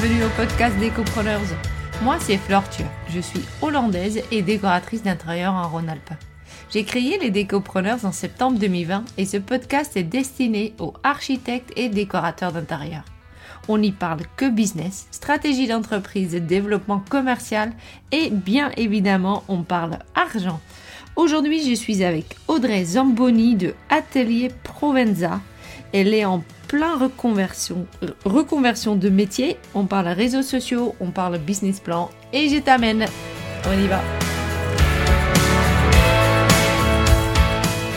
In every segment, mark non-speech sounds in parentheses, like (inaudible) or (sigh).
bienvenue au podcast Décopreneurs. Moi, c'est Flore Je suis hollandaise et décoratrice d'intérieur en Rhône-Alpes. J'ai créé les Décopreneurs en septembre 2020 et ce podcast est destiné aux architectes et décorateurs d'intérieur. On n'y parle que business, stratégie d'entreprise, développement commercial et bien évidemment, on parle argent. Aujourd'hui, je suis avec Audrey Zamboni de Atelier Provenza. Elle est en plein reconversion, reconversion de métier. On parle réseaux sociaux, on parle business plan et je t'amène. On y va.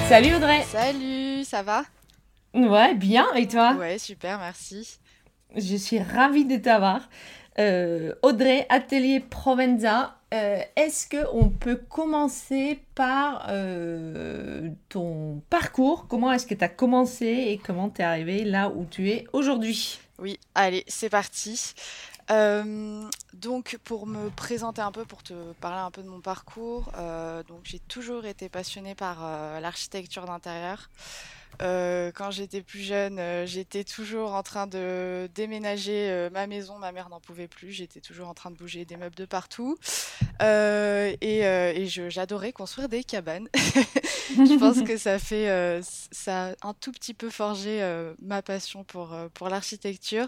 Salut Audrey. Salut, ça va? Ouais, bien. Et toi? Ouais, super, merci. Je suis ravie de t'avoir. Euh, Audrey, Atelier Provenza, euh, est-ce qu'on peut commencer par euh, ton parcours? Comment est-ce que tu as commencé et comment tu es arrivé là où tu es aujourd'hui? Oui, allez, c'est parti. donc pour me présenter un peu, pour te parler un peu de mon parcours, j'ai toujours été passionnée par l'architecture d'intérieur. Euh, quand j'étais plus jeune, euh, j'étais toujours en train de déménager euh, ma maison. Ma mère n'en pouvait plus. J'étais toujours en train de bouger des meubles de partout. et, j'adorais construire des cabanes. (laughs) je pense que ça fait, ça a un tout petit peu forgé ma passion pour, pour l'architecture.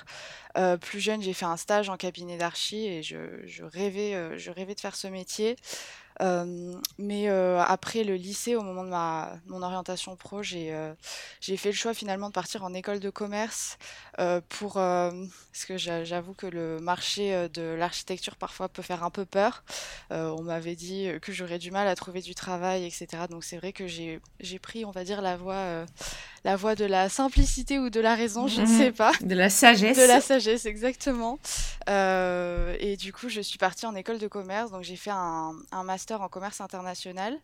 plus jeune, j'ai fait un stage en cabinet d'archi et je, je, rêvais, je rêvais de faire ce métier mais après le lycée, au moment de ma, mon orientation pro, j'ai j'ai fait le choix finalement de partir en école de commerce pour parce que j'avoue que le marché de l'architecture parfois peut faire un peu peur. on m'avait dit que j'aurais du mal à trouver du travail, etc. Donc c'est vrai que j'ai pris, on va dire, la voie la voie de la simplicité ou de la raison, je ne mhm. sais pas. De la sagesse. De la sagesse, exactement. Euh, et du coup, je suis partie en école de commerce, donc j'ai fait un, master en commerce international.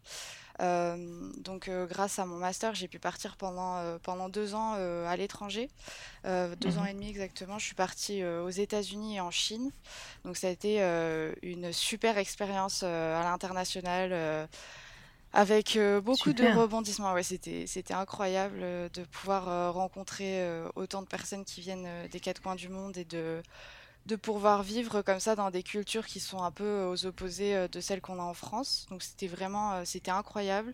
Euh, donc euh, grâce à mon master, j'ai pu partir pendant, pendant deux ans à l'étranger, deux ans mhm. et demi exactement. Je suis partie aux États-Unis et en Chine. Donc ça a été une super expérience à l'international avec euh, beaucoup de rebondissements. Ouais, c'était, c'était incroyable euh, de pouvoir euh, rencontrer autant de personnes qui viennent des quatre coins du monde et de, de pouvoir vivre comme ça dans des cultures qui sont un peu aux opposés de celles qu'on a en France. Donc c'était vraiment, c'était incroyable.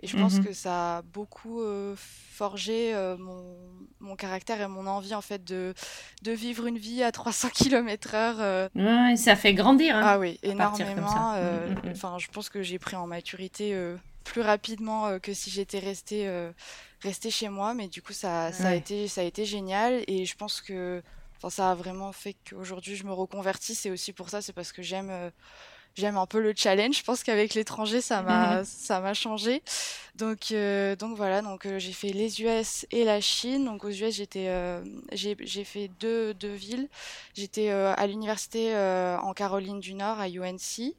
Et je pense mmh que ça a beaucoup forgé mon, mon, caractère et mon envie en fait de, de vivre une vie à 300 (laughs) km/h. Ouais, ça fait grandir. Hein, ah oui, énormément. Mmh, mmh, enfin, je pense que j'ai pris en maturité plus rapidement que si j'étais restée, restée chez moi. Mais du coup, ça, ça, a été, ça a été génial. Et je pense que ça a vraiment fait qu'aujourd'hui je me reconvertisse. Et aussi pour ça, c'est parce que j'aime j'aime un peu le challenge. Je pense qu'avec l'étranger, ça m'a mhm. ça m'a changé. Donc euh, donc voilà, donc euh, j'ai fait les US et la Chine. Donc aux US, j'étais euh, j'ai fait deux deux villes. J'étais à l'université en Caroline du Nord à UNC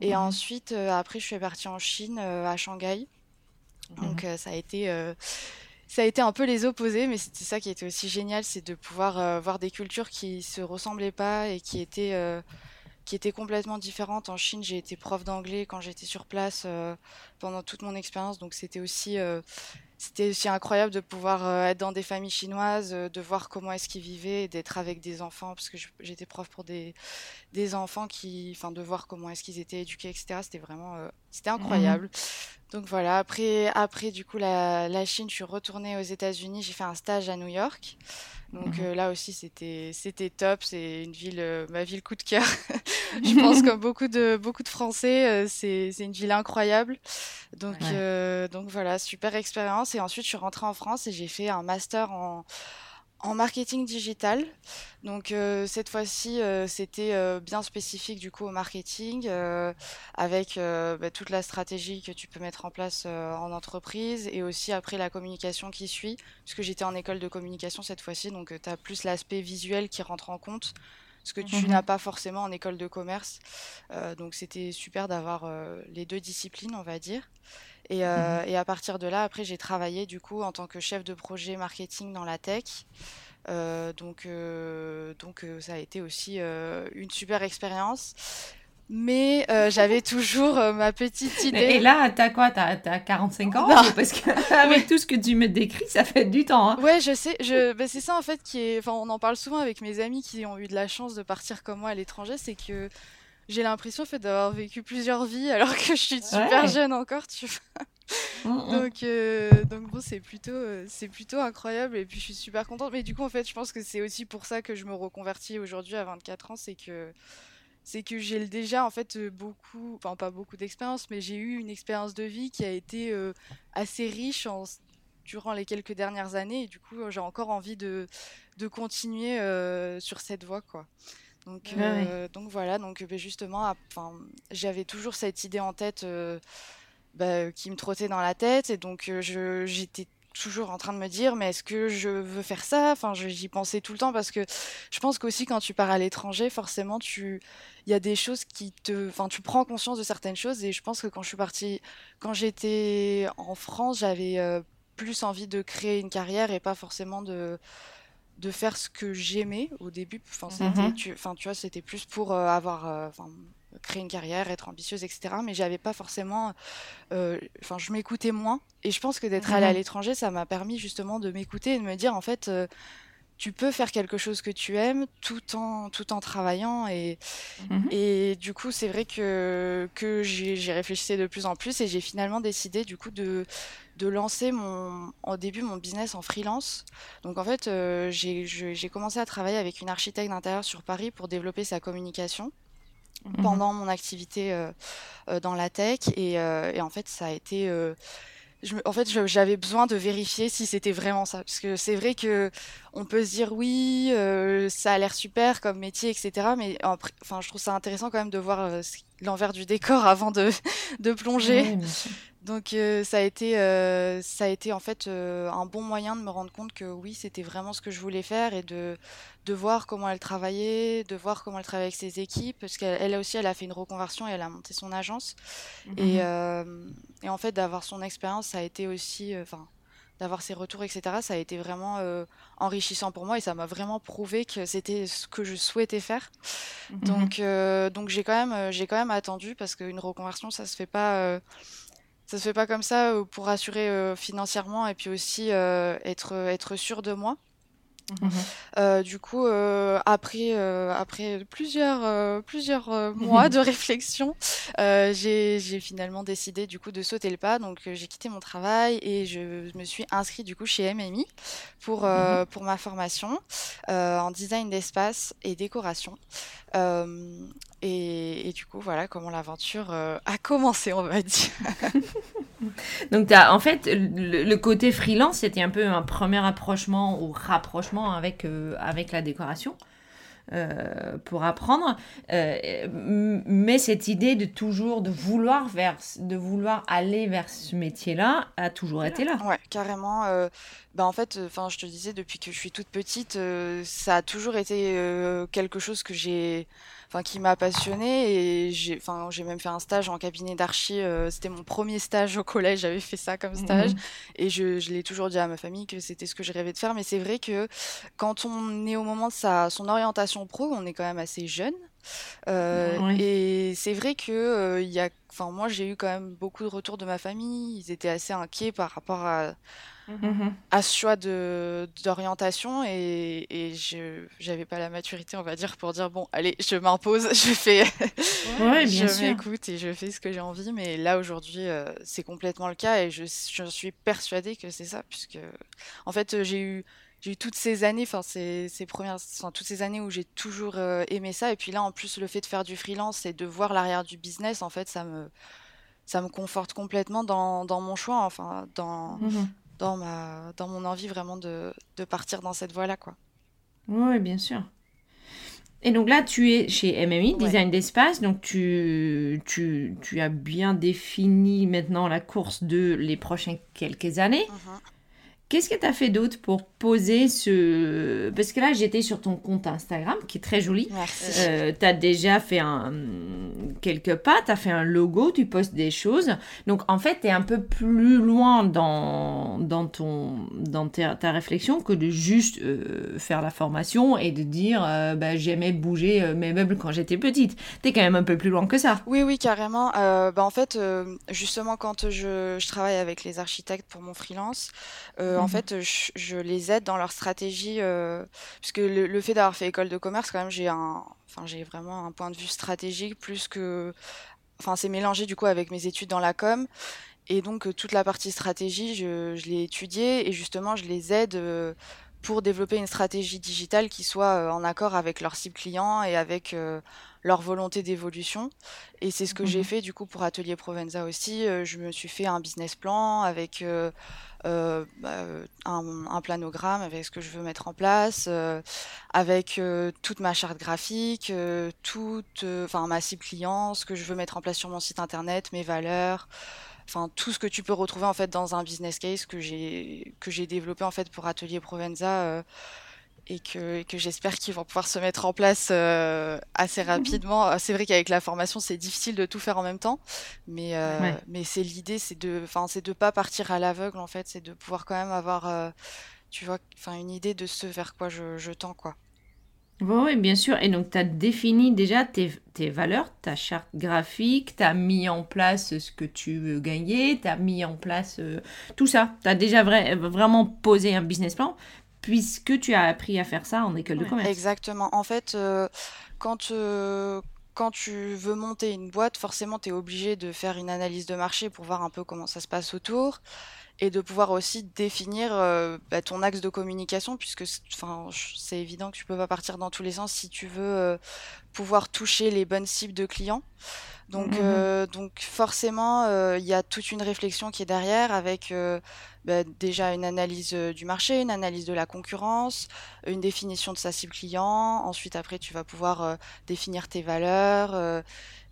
et mhm. ensuite après je suis partie en Chine à Shanghai. Donc mhm. ça a été ça a été un peu les opposés, mais c'était ça qui était aussi génial, c'est de pouvoir voir des cultures qui se ressemblaient pas et qui étaient qui était complètement différente. En Chine, j'ai été prof d'anglais quand j'étais sur place euh, pendant toute mon expérience, donc c'était aussi euh, c'était aussi incroyable de pouvoir euh, être dans des familles chinoises, de voir comment est-ce qu'ils vivaient, d'être avec des enfants, parce que j'étais prof pour des, des enfants qui, enfin, de voir comment est-ce qu'ils étaient éduqués, etc. C'était vraiment, c'était mmh incroyable. Donc voilà. Après, après du coup la, la Chine, je suis retournée aux États-Unis. J'ai fait un stage à New York. Donc mhm. là aussi, c'était c'était top. C'est une ville, ma ville coup de cœur. (laughs) je pense comme beaucoup de beaucoup de Français, c'est c'est une ville incroyable. Donc donc voilà, super expérience. Et ensuite, je suis rentrée en France et j'ai fait un master en en marketing digital. Donc euh, cette fois-ci, euh, c'était euh, bien spécifique du coup au marketing, avec bah, toute la stratégie que tu peux mettre en place en entreprise et aussi après la communication qui suit, puisque j'étais en école de communication cette fois-ci, donc tu as plus l'aspect visuel qui rentre en compte, ce que tu mhm. n'as pas forcément en école de commerce. donc c'était super d'avoir les deux disciplines, on va dire. Euh, mhm. Et, à partir de là, après, j'ai travaillé du coup en tant que chef de projet marketing dans la tech. Euh, donc, euh, donc ça a été aussi une super expérience. mais j'avais (laughs) toujours ma petite idée. Et là, t'as quoi? T'as as 45 ans? Parce qu'avec (laughs) tout ce que tu me décris, ça fait du temps. Hein. Ouais, je sais. Je... Bah, c'est ça en fait qui est. Enfin, on en parle souvent avec mes amis qui ont eu de la chance de partir comme moi à l'étranger, c'est que j'ai l'impression fait d'avoir vécu plusieurs vies alors que je suis super jeune encore, tu vois. Mm, mm. donc, euh, donc bon, c'est plutôt, c'est plutôt incroyable et puis je suis super contente. Mais du coup, en fait, je pense que c'est aussi pour ça que je me reconvertis aujourd'hui à 24 ans, c'est que c'est que j'ai déjà en fait euh, beaucoup, enfin pas beaucoup d'expérience, mais j'ai eu une expérience de vie qui a été euh, assez riche en, durant les quelques dernières années et du coup j'ai encore envie de, de continuer euh, sur cette voie quoi. Donc, donc voilà, donc ben, justement, j'avais toujours cette idée en tête bah, qui me trottait dans la tête et donc j'étais toujours en train de me dire mais est-ce que je veux faire ça? Enfin j'y pensais tout le temps parce que je pense qu'aussi quand tu pars à l'étranger forcément tu il y a des choses qui te enfin tu prends conscience de certaines choses et je pense que quand je suis partie quand j'étais en France j'avais euh, plus envie de créer une carrière et pas forcément de de faire ce que j'aimais au début enfin tu enfin tu vois c'était plus pour euh, avoir euh, créer une carrière, être ambitieuse, etc. Mais j'avais pas forcément, euh, enfin, je m'écoutais moins. Et je pense que d'être allée à mhm. l'étranger, ça m'a permis justement de m'écouter et de me dire en fait, euh, tu peux faire quelque chose que tu aimes tout en tout en travaillant et mhm. et du coup c'est vrai que que j'ai réfléchi de plus en plus et j'ai finalement décidé du coup de de lancer mon au début mon business en freelance donc en fait euh, j'ai commencé à travailler avec une architecte d'intérieur sur Paris pour développer sa communication Mhm. pendant mon activité euh, euh, dans la tech. Et, euh, et, en fait, ça a été. En fait, j'avais besoin de vérifier si c'était vraiment ça. Parce que c'est vrai que on peut se dire oui, ça a l'air super comme métier, etc. Mais enfin, je trouve ça intéressant quand même de voir l'envers du décor (laughs) avant de plonger. Donc euh, ça a été euh, ça a été en fait euh, un bon moyen de me rendre compte que oui c'était vraiment ce que je voulais faire et de de voir comment elle travaillait, de voir comment elle travaillait avec ses équipes parce qu'elle aussi elle a fait une reconversion et elle a monté son agence. Et, mmh et en fait d'avoir son expérience ça a été aussi enfin d'avoir ses retours etc ça a été vraiment enrichissant pour moi et ça m'a vraiment prouvé que c'était ce que je souhaitais faire. Mmh donc donc j'ai quand même j'ai quand même attendu parce qu'une reconversion ça se fait pas ça se fait pas comme ça euh, pour assurer euh, financièrement et puis aussi euh, être, être sûr de moi. Mhm. du coup, après, après plusieurs, plusieurs (laughs) mois de réflexion, j'ai finalement décidé du coup de sauter le pas. Donc, j'ai quitté mon travail et je me suis inscrite du coup chez MMI pour, mhm. pour ma formation en design d'espace et décoration. Et, du coup, voilà comment l'aventure euh, a commencé, on va dire. (laughs) Donc, as, en fait, le, côté freelance, c'était un peu un premier approchement ou rapprochement avec, euh, avec la décoration. Euh, pour apprendre, mais cette idée de toujours de vouloir vers, de vouloir aller vers ce métier-là a toujours été là. Ouais, carrément. bah en fait, enfin, je te disais depuis que je suis toute petite, ça a toujours été quelque chose que j'ai enfin qui m'a passionné et j'ai enfin j'ai même fait un stage en cabinet d'archi euh, c'était mon premier stage au collège j'avais fait ça comme stage. Mhm. et je, je l'ai toujours dit à ma famille que c'était ce que je rêvais de faire. Mais c'est vrai que quand on est au moment de sa son orientation pro on est quand même assez jeune. Euh, et c'est vrai que euh, y a enfin moi j'ai eu quand même beaucoup de retours de ma famille. Ils étaient assez inquiets par rapport à Mhm. à ce choix d'orientation et, et je j'avais pas la maturité on va dire pour dire bon allez je m'impose (laughs) je fais je m'écoute et je fais ce que j'ai envie. Mais là aujourd'hui euh, c'est complètement le cas et je, je suis persuadée que c'est ça puisque en fait j'ai eu j'ai eu toutes ces années, enfin ces, ces, premières, enfin, toutes ces années où j'ai toujours euh, aimé ça, et puis là en plus le fait de faire du freelance et de voir l'arrière du business, en fait ça me, ça me conforte complètement dans, dans mon choix, enfin dans, mhm dans, ma, dans mon envie vraiment de, de partir dans cette voie-là. quoi. Oui, bien sûr. Et donc là, tu es chez MMI, Design d'Espace, donc tu, tu, tu, as bien défini maintenant la course de les prochaines quelques années. Mhm. Qu'est-ce que tu as fait d'autre pour poser ce... Parce que là, j'étais sur ton compte Instagram, qui est très joli. Merci. Euh, tu as déjà fait un... quelques pas, tu as fait un logo, tu postes des choses. Donc, en fait, tu es un peu plus loin dans, dans, ton... dans ta, réflexion que de juste euh, faire la formation et de dire euh, bah, j'aimais bouger mes meubles quand j'étais petite. Tu es quand même un peu plus loin que ça. Oui, oui, carrément. bah, en fait, justement, quand je, je, travaille avec les architectes pour mon freelance, en mhm. fait, je, je les aide dans leur stratégie, euh, puisque le, fait d'avoir fait école de commerce, quand même, j'ai un, enfin, j'ai vraiment un point de vue stratégique plus que, enfin, c'est mélangé du coup avec mes études dans la com. Et donc euh, toute la partie stratégie, je, je l'ai étudiée et justement je les aide euh, pour développer une stratégie digitale qui soit en accord avec leur cible client et avec leur volonté d'évolution. Et c'est ce que j'ai mmh fait du coup pour Atelier Provenza aussi. je me suis fait un business plan avec euh, bah, un, un, planogramme avec ce que je veux mettre en place, euh, avec euh, toute ma charte graphique, toute, enfin ma cible client, ce que je veux mettre en place sur mon site internet, mes valeurs, enfin tout ce que tu peux retrouver en fait dans un business case que j'ai que j'ai développé en fait pour Atelier Provenza et que, que j'espère qu'ils vont pouvoir se mettre en place euh, assez mhm. rapidement. C'est vrai qu'avec la formation, c'est difficile de tout faire en même temps, mais, euh, mais c'est l'idée, c'est de, enfin, c'est de pas partir à l'aveugle en fait, c'est de pouvoir quand même avoir, euh, tu vois, enfin, une idée de ce vers quoi je, je tends quoi. Oui, bien sûr. Et donc, tu as défini déjà tes, tes, valeurs, ta charte graphique, tu as mis en place ce que tu veux gagner, tu as mis en place tout ça. Tu as déjà vraiment posé un business plan, puisque tu as appris à faire ça en école de commerce. Exactement. En fait, euh, quand, euh, quand tu veux monter une boîte, forcément, tu es obligé de faire une analyse de marché pour voir un peu comment ça se passe autour et de pouvoir aussi définir euh, bah, ton axe de communication puisque c'est évident que tu peux pas partir dans tous les sens si tu veux pouvoir toucher les bonnes cibles de clients. Donc, mmh donc forcément, il y a toute une réflexion qui est derrière avec bah, déjà une analyse euh, du marché, une analyse de la concurrence, une définition de sa cible client. Ensuite, après, tu vas pouvoir euh, définir tes valeurs, euh,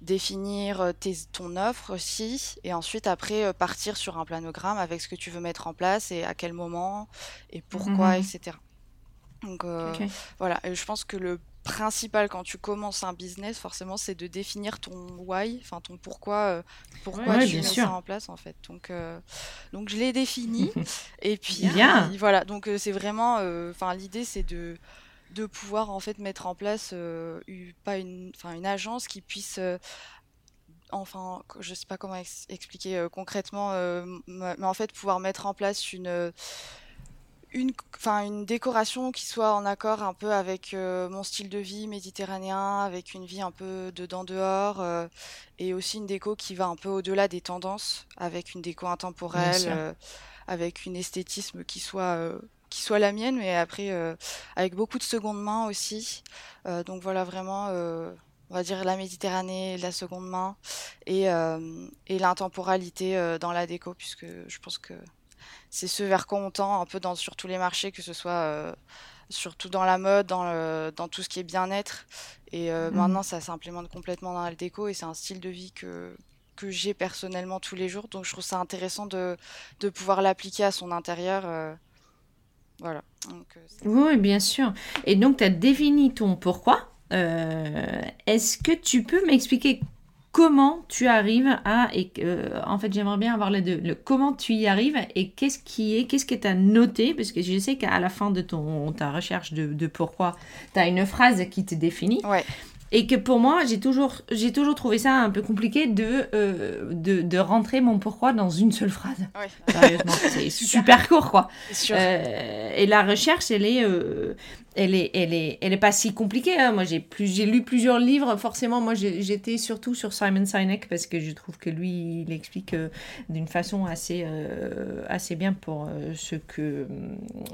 définir ton offre aussi. Et ensuite, après, partir sur un planogramme avec ce que tu veux mettre en place et à quel moment et pourquoi, mmh etc. Donc voilà, et je pense que le principal quand tu commences un business, forcément, c'est de définir ton why, enfin ton pourquoi, euh, pourquoi tu mets ça en place en fait. Donc, euh, donc je l'ai défini. (laughs) et puis bien. voilà, donc euh, c'est vraiment, enfin l'idée c'est de de pouvoir en fait mettre en place pas une, enfin une agence qui puisse enfin, je sais pas comment expliquer concrètement, mais en fait pouvoir mettre en place une une, enfin, une décoration qui soit en accord un peu avec euh, mon style de vie méditerranéen, avec une vie un peu dedans dehors, euh, et aussi une déco qui va un peu au-delà des tendances, avec une déco intemporelle, euh, avec une esthétisme qui soit qui soit la mienne, mais après avec beaucoup de seconde main aussi. donc voilà vraiment on va dire la Méditerranée, la seconde main et, et l'intemporalité dans la déco, puisque je pense que c'est ce vers quoi on tend un peu dans, sur tous les marchés, que ce soit euh, surtout dans la mode, dans, le, dans tout ce qui est bien-être. Et euh, mhm. maintenant, ça s'implémente complètement dans la déco et c'est un style de vie que, que j'ai personnellement tous les jours. Donc je trouve ça intéressant de, de pouvoir l'appliquer à son intérieur. Euh, voilà. oui, bien sûr. Et donc, tu as défini ton pourquoi. Est-ce que tu peux m'expliquer comment tu arrives à et euh, en fait j'aimerais bien avoir les deux le comment tu y arrives et qu'est-ce qui est qu'est-ce que tu as noté parce que je sais qu'à la fin de ton ta recherche de, de pourquoi tu as une phrase qui te définit ouais. Et que pour moi, j'ai toujours, j'ai toujours trouvé ça un peu compliqué de, euh, de, de, rentrer mon pourquoi dans une seule phrase. Sérieusement, c'est (laughs) super court, quoi. Euh, et la recherche, elle est, elle est, elle est, elle est pas si compliquée. Hein. Moi, j'ai plus, j'ai lu plusieurs livres. Forcément, moi, j'étais surtout sur Simon Sinek parce que je trouve que lui, il explique d'une façon assez, assez bien pour ceux que,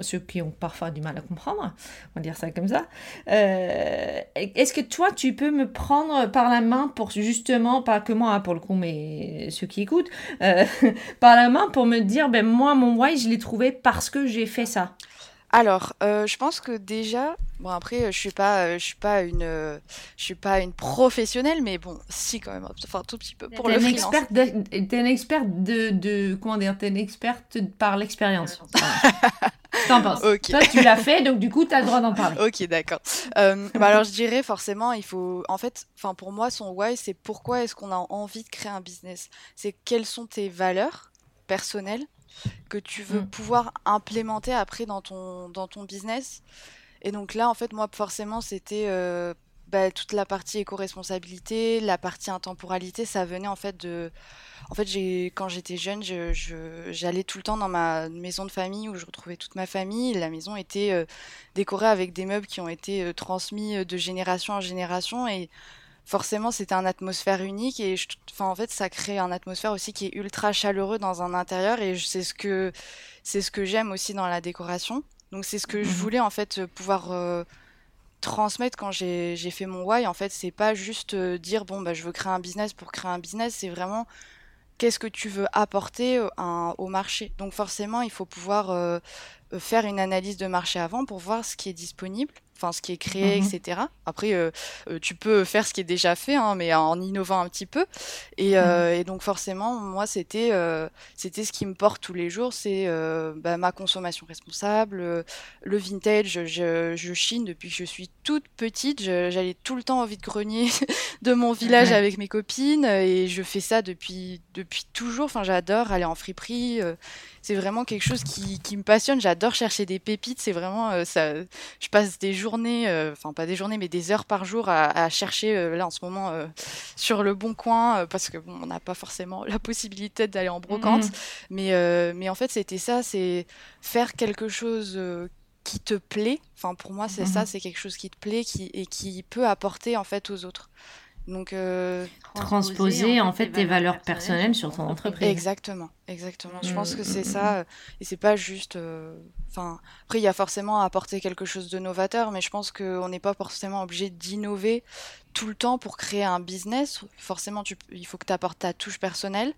ceux qui ont parfois du mal à comprendre. On va dire ça comme ça. Est-ce que toi, tu peux me prendre par la main pour justement, pas que moi pour le coup, mais ceux qui écoutent, euh, (laughs) par la main pour me dire, ben moi, mon why, je l'ai trouvé parce que j'ai fait ça? Alors, euh, je pense que déjà, bon après, je suis pas, euh, je suis pas une, je suis pas une professionnelle, mais bon, si quand même, enfin tout petit peu pour le freelance. Experte t'es une experte de, de, comment dire, t'es une experte par l'expérience. T'en penses? (laughs) Toi, tu l'as fait, donc du coup, tu as le droit d'en parler. ok, d'accord. Euh, bah alors, je dirais forcément, il faut. En fait, enfin, pour moi, son why, c'est pourquoi est-ce qu'on a envie de créer un business? C'est quelles sont tes valeurs personnelles? Que tu veux mm. pouvoir implémenter après dans ton, dans ton business. Et donc là, en fait, moi, forcément, c'était euh, bah, toute la partie éco-responsabilité, la partie intemporalité, ça venait en fait de. En fait, j'ai quand j'étais jeune, j'allais je, tout le temps dans ma maison de famille où je retrouvais toute ma famille. La maison était euh, décorée avec des meubles qui ont été euh, transmis de génération en génération et forcément c'était une atmosphère unique et enfin en fait ça crée une atmosphère aussi qui est ultra chaleureux dans un intérieur et c'est ce que c'est ce que j'aime aussi dans la décoration. Donc c'est ce que je mmh voulais en fait pouvoir euh, transmettre quand j'ai fait mon why. En fait c'est pas juste euh, dire bon bah je veux créer un business pour créer un business c'est vraiment qu'est-ce que tu veux apporter au, au marché. Donc forcément il faut pouvoir euh, faire une analyse de marché avant pour voir ce qui est disponible enfin ce qui est créé, mmh etc. Après, euh, euh, tu peux faire ce qui est déjà fait, hein, mais en innovant un petit peu. Et, euh, mmh. et donc forcément, moi, c'était c'était ce qui me porte tous les jours, c'est bah, ma consommation responsable, le vintage. Je, je, chine depuis que je suis toute petite. J'allais tout le temps au vide-grenier (laughs) de mon village avec mes copines, et je fais ça depuis depuis toujours. Enfin, j'adore aller en friperie c'est vraiment quelque chose qui, qui me passionne. J'adore chercher des pépites. C'est vraiment euh, ça. Je passe des journées, euh, enfin pas des journées, mais des heures par jour à, à chercher euh, là en ce moment sur le bon coin parce que bon, on n'a pas forcément la possibilité d'aller en brocante. Mmh. Mais mais en fait c'était ça, c'est faire quelque chose qui te plaît. Enfin pour moi c'est ça, mmh. c'est quelque chose qui te plaît, qui et qui peut apporter en fait aux autres. Donc euh, transposer, en fait, tes valeurs personnelles sur ton entreprise. Exactement, exactement. Je pense que c'est ça euh, et c'est pas juste. Euh, enfin, après il y a forcément à apporter quelque chose de novateur, mais je pense qu'on n'est pas forcément obligé d'innover tout le temps pour créer un business. Forcément, tu, il faut que tu apportes ta touche personnelle.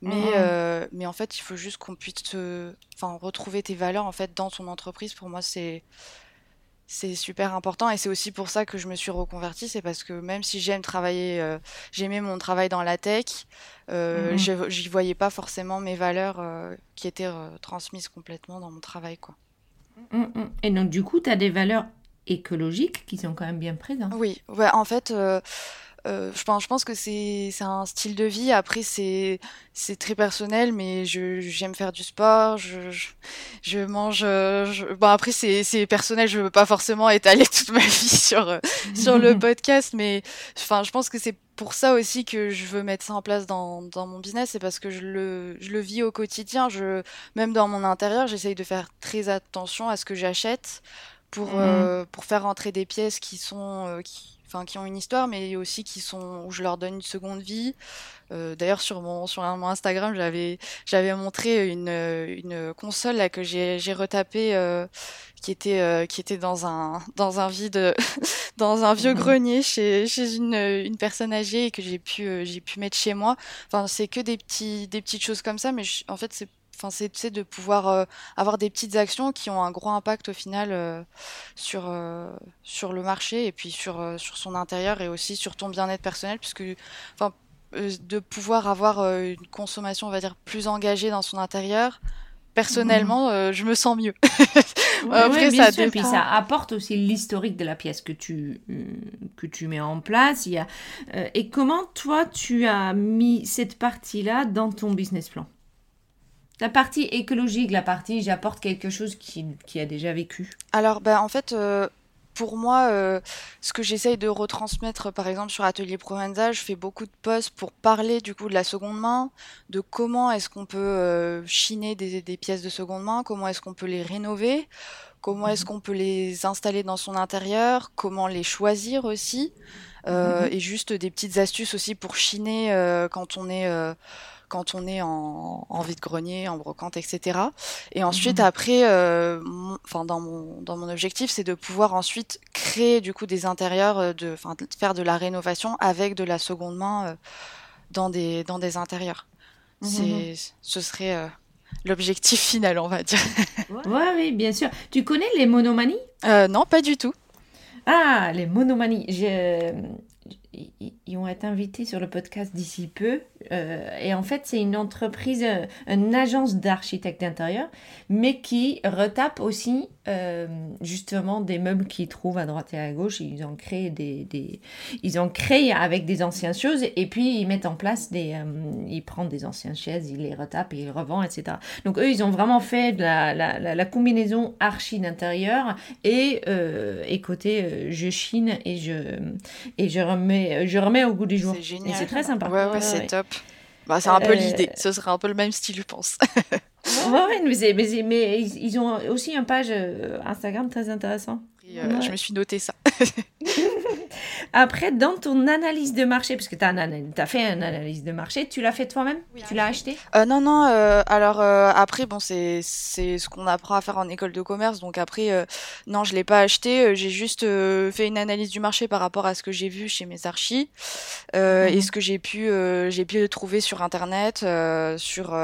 Mais, mm-hmm. mais en fait, il faut juste qu'on puisse te, retrouver tes valeurs en fait dans ton entreprise. Pour moi, c'est c'est super important et c'est aussi pour ça que je me suis reconvertie c'est parce que même si j'aime travailler euh, j'aimais mon travail dans la tech euh, mmh j'y voyais pas forcément mes valeurs euh, qui étaient transmises complètement dans mon travail quoi. Mmh, mmh. et donc du coup tu as des valeurs écologiques qui sont quand même bien présentes. Oui. Ouais, en fait euh, je, pense, je pense que c'est un style de vie. Après, c'est très personnel, mais j'aime faire du sport. Je, je, mange. Je... Bon, après, c'est personnel. Je veux pas forcément étaler toute ma (laughs) vie sur, euh, sur le (laughs) podcast, mais enfin, je pense que c'est pour ça aussi que je veux mettre ça en place dans, dans mon business. C'est parce que je le, je le vis au quotidien. Je, même dans mon intérieur, j'essaye de faire très attention à ce que j'achète pour, mmh. euh, pour faire rentrer des pièces qui sont. qui, enfin qui ont une histoire, mais aussi qui sont où je leur donne une seconde vie. Euh, d'ailleurs sur mon sur mon Instagram, j'avais j'avais montré une, une console là que j'ai j'ai retapé euh, qui était euh, qui était dans un dans un vide (laughs) dans un vieux mhm. grenier chez chez une une personne âgée et que j'ai pu j'ai pu mettre chez moi. Enfin c'est que des petits des petites choses comme ça, mais en fait c'est Enfin, c'est de pouvoir euh, avoir des petites actions qui ont un gros impact au final euh, sur, euh, sur le marché et puis sur, sur son intérieur et aussi sur ton bien-être personnel, puisque enfin, de pouvoir avoir une consommation, on va dire, plus engagée dans son intérieur, personnellement, mmh. je me sens mieux. (laughs) Après, ça sûr, puis ça apporte aussi l'historique de la pièce que tu, que tu mets en place. Il y a, et comment, toi, tu as mis cette partie-là dans ton business plan? La partie écologique, la partie j'apporte quelque chose qui, qui, a déjà vécu. Alors, ben, en fait, euh, pour moi, euh, ce que j'essaye de retransmettre, par exemple, sur Atelier Provenza, je fais beaucoup de posts pour parler du coup de la seconde main, de comment est-ce qu'on peut euh, chiner des, des, pièces de seconde main, comment est-ce qu'on peut les rénover, comment est-ce mhm. qu'on peut les installer dans son intérieur, comment les choisir aussi, mhm. et juste des petites astuces aussi pour chiner quand on est quand on est en, vide-grenier, en brocante, etc. Et ensuite, mhm. après, euh, enfin dans mon dans mon objectif, c'est de pouvoir ensuite créer du coup des intérieurs, euh, de, faire de la rénovation avec de la seconde main euh, dans des dans des intérieurs. Mhm. C'est ce serait l'objectif (laughs) final, on va dire. ouais, oui, bien sûr. Tu connais les monomanies? Non, pas du tout. Ah, les monomanies. Ils vont être invités sur le podcast d'ici peu. et en fait, c'est une entreprise, une agence d'architectes d'intérieur, mais qui retape aussi justement des meubles qu'ils trouvent à droite et à gauche. Ils ont créé des, ils ont créé avec des anciennes choses et puis ils mettent en place des, ils prennent des anciennes chaises, ils les retapent et ils revendent, etc. Donc eux, ils ont vraiment fait la, la, la, combinaison archi d'intérieur et, et côté je chine et je et je remets je remets au goût du jour. C'est génial. c'est très sympa. Ouais, ouais, c'est top. Bah, c'est un peu l'idée. Ce serait un peu le même style, je pense. (laughs) ouais, mais, mais, mais, ils ont aussi une page Instagram très intéressant. Euh, je me suis noté ça. (laughs) (laughs) Après, dans ton analyse de marché, parce que tu as, as, fait une analyse de marché, tu l'as fait toi-même? Tu l'as acheté? euh, Non, non. Euh, alors après, bon, c'est ce qu'on apprend à faire en école de commerce. Donc après, non, je l'ai pas acheté. J'ai juste fait une analyse du marché par rapport à ce que j'ai vu chez mes archis et mhm. ce que j'ai pu, j'ai pu trouver sur Internet, sur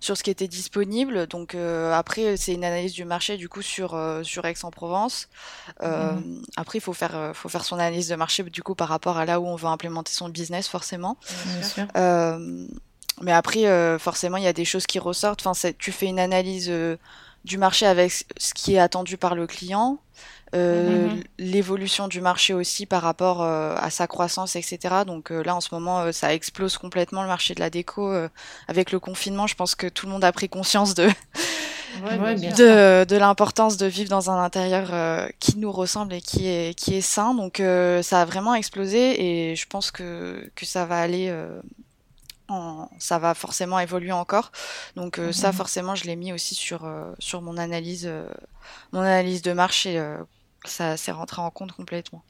sur ce qui était disponible. Donc après, c'est une analyse du marché du coup sur sur Aix-en-Provence. Euh, mhm. Après, il faut faire, euh, faut faire son analyse de marché du coup par rapport à là où on veut implémenter son business forcément. Euh, mais après, forcément, il y a des choses qui ressortent. Enfin, tu fais une analyse du marché avec ce qui est attendu par le client, mhm. l'évolution du marché aussi par rapport à sa croissance, etc. Donc là, en ce moment, ça explose complètement le marché de la déco. avec le confinement, je pense que tout le monde a pris conscience de, de, de l'importance de vivre dans un intérieur euh, qui nous ressemble et qui est, qui est sain. Donc euh, ça a vraiment explosé et je pense que, que ça va aller... Euh, en, ça va forcément évoluer encore. Donc ça, mhm. forcément, je l'ai mis aussi sur, sur mon analyse, mon analyse de marché ça s'est rentré en compte complètement.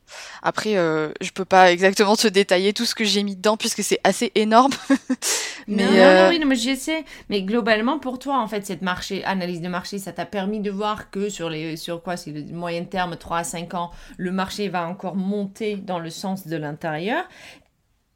Après, euh, je peux pas exactement te détailler tout ce que j'ai mis dedans puisque c'est assez énorme. (laughs) mais non, non, euh, oui, non, mais j'essaie. Mais globalement, pour toi, en fait, cette marché, analyse de marché, ça t'a permis de voir que sur les, sur quoi, c'est le moyen terme, 3 à 5 ans, le marché va encore monter dans le sens de l'intérieur.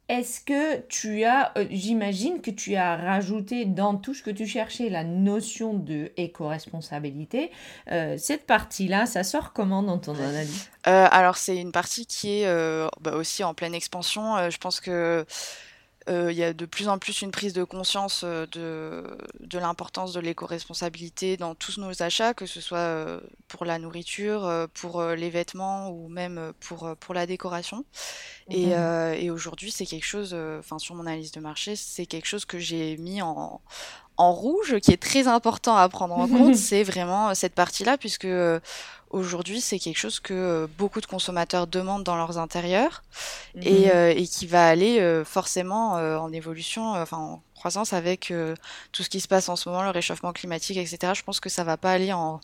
Est-ce que tu as, euh, j'imagine que tu as rajouté dans tout ce que tu cherchais la notion de éco-responsabilité. Euh, cette partie-là, ça sort comment dans ton analyse? Euh, Alors c'est une partie qui est bah, aussi en pleine expansion. je pense que euh, il y a de plus en plus une prise de conscience euh, de, de l'importance de l'éco-responsabilité dans tous nos achats, que ce soit euh, pour la nourriture, pour les vêtements ou même pour, pour la décoration. Et, et aujourd'hui, c'est quelque chose, enfin sur mon analyse de marché, c'est quelque chose que j'ai mis en, en rouge, qui est très important à prendre en compte, (laughs) c'est vraiment cette partie-là, puisque aujourd'hui, c'est quelque chose que euh, beaucoup de consommateurs demandent dans leurs intérieurs et, mhm. euh, et, qui va aller euh, forcément en évolution, enfin en croissance avec tout ce qui se passe en ce moment, le réchauffement climatique, etc. Je pense que ça va pas aller en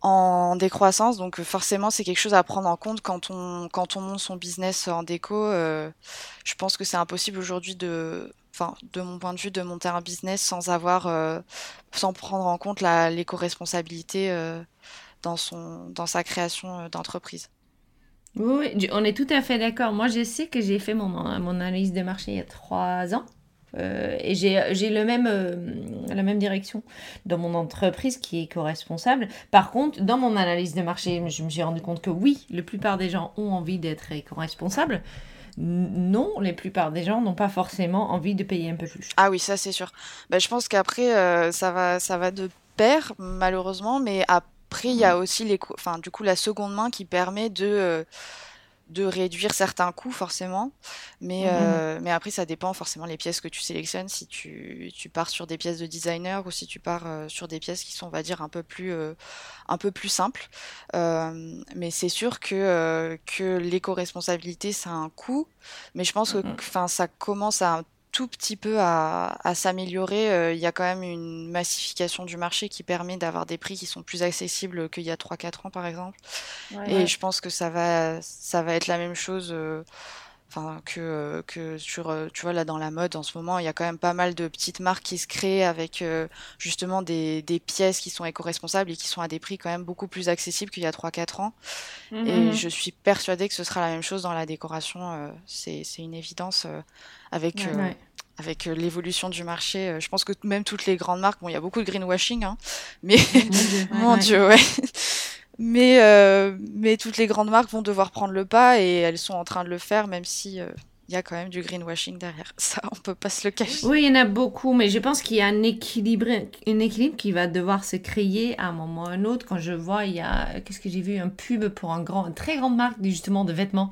en décroissance, donc forcément c'est quelque chose à prendre en compte quand on quand on monte son business en déco. je pense que c'est impossible aujourd'hui de, enfin de mon point de vue, de monter un business sans avoir, sans prendre en compte l'éco-responsabilité dans, son, dans sa création euh, d'entreprise. Oui, on est tout à fait d'accord. Moi, je sais que j'ai fait mon, mon analyse de marché il y a trois ans. Euh, et j'ai le même, euh, la même direction dans mon entreprise qui est éco-responsable. Par contre, dans mon analyse de marché, je me suis rendu compte que oui, la plupart des gens ont envie d'être éco-responsables. Non, la plupart des gens n'ont pas forcément envie de payer un peu plus. Ah oui, ça c'est sûr. Bah, je pense qu'après, ça, va, ça va de pair, malheureusement, mais à après, il y a aussi les, enfin, du coup, la seconde main qui permet de, euh, de réduire certains coûts, forcément. Mais, mmh euh, mais après, ça dépend forcément les pièces que tu sélectionnes. Si tu, tu pars sur des pièces de designer ou si tu pars euh, sur des pièces qui sont, on va dire, un peu plus, un peu plus simples. mais c'est sûr que, que l'éco-responsabilité, ça a un coût. Mais je pense que mmh ça commence à tout petit peu à, s'améliorer. Euh, il y a quand même une massification du marché qui permet d'avoir des prix qui sont plus accessibles qu'il y a 3-4 ans, par exemple. et je pense que ça va, ça va être la même chose. Euh, enfin que que sur euh, tu vois là dans la mode en ce moment il y a quand même pas mal de petites marques qui se créent avec justement des, des pièces qui sont éco-responsables et qui sont à des prix quand même beaucoup plus accessibles qu'il y a 3-4 ans et mmh je suis persuadée que ce sera la même chose dans la décoration c'est une évidence avec avec euh, l'évolution du marché. Euh, je pense que même toutes les grandes marques, bon, il y a beaucoup de greenwashing, hein, mais (laughs) mon Dieu, ouais. Mais, euh, mais toutes les grandes marques vont devoir prendre le pas et elles sont en train de le faire, même si il y a quand même du greenwashing derrière. (laughs) Ça, on peut pas se le cacher. Oui, il y en a beaucoup, mais je pense qu'il y a un équilibre, un équilibre qui va devoir se créer à un moment ou à un autre. Quand je vois, il y a, qu'est-ce que j'ai vu, un pub pour un grand, une très grande marque justement de vêtements.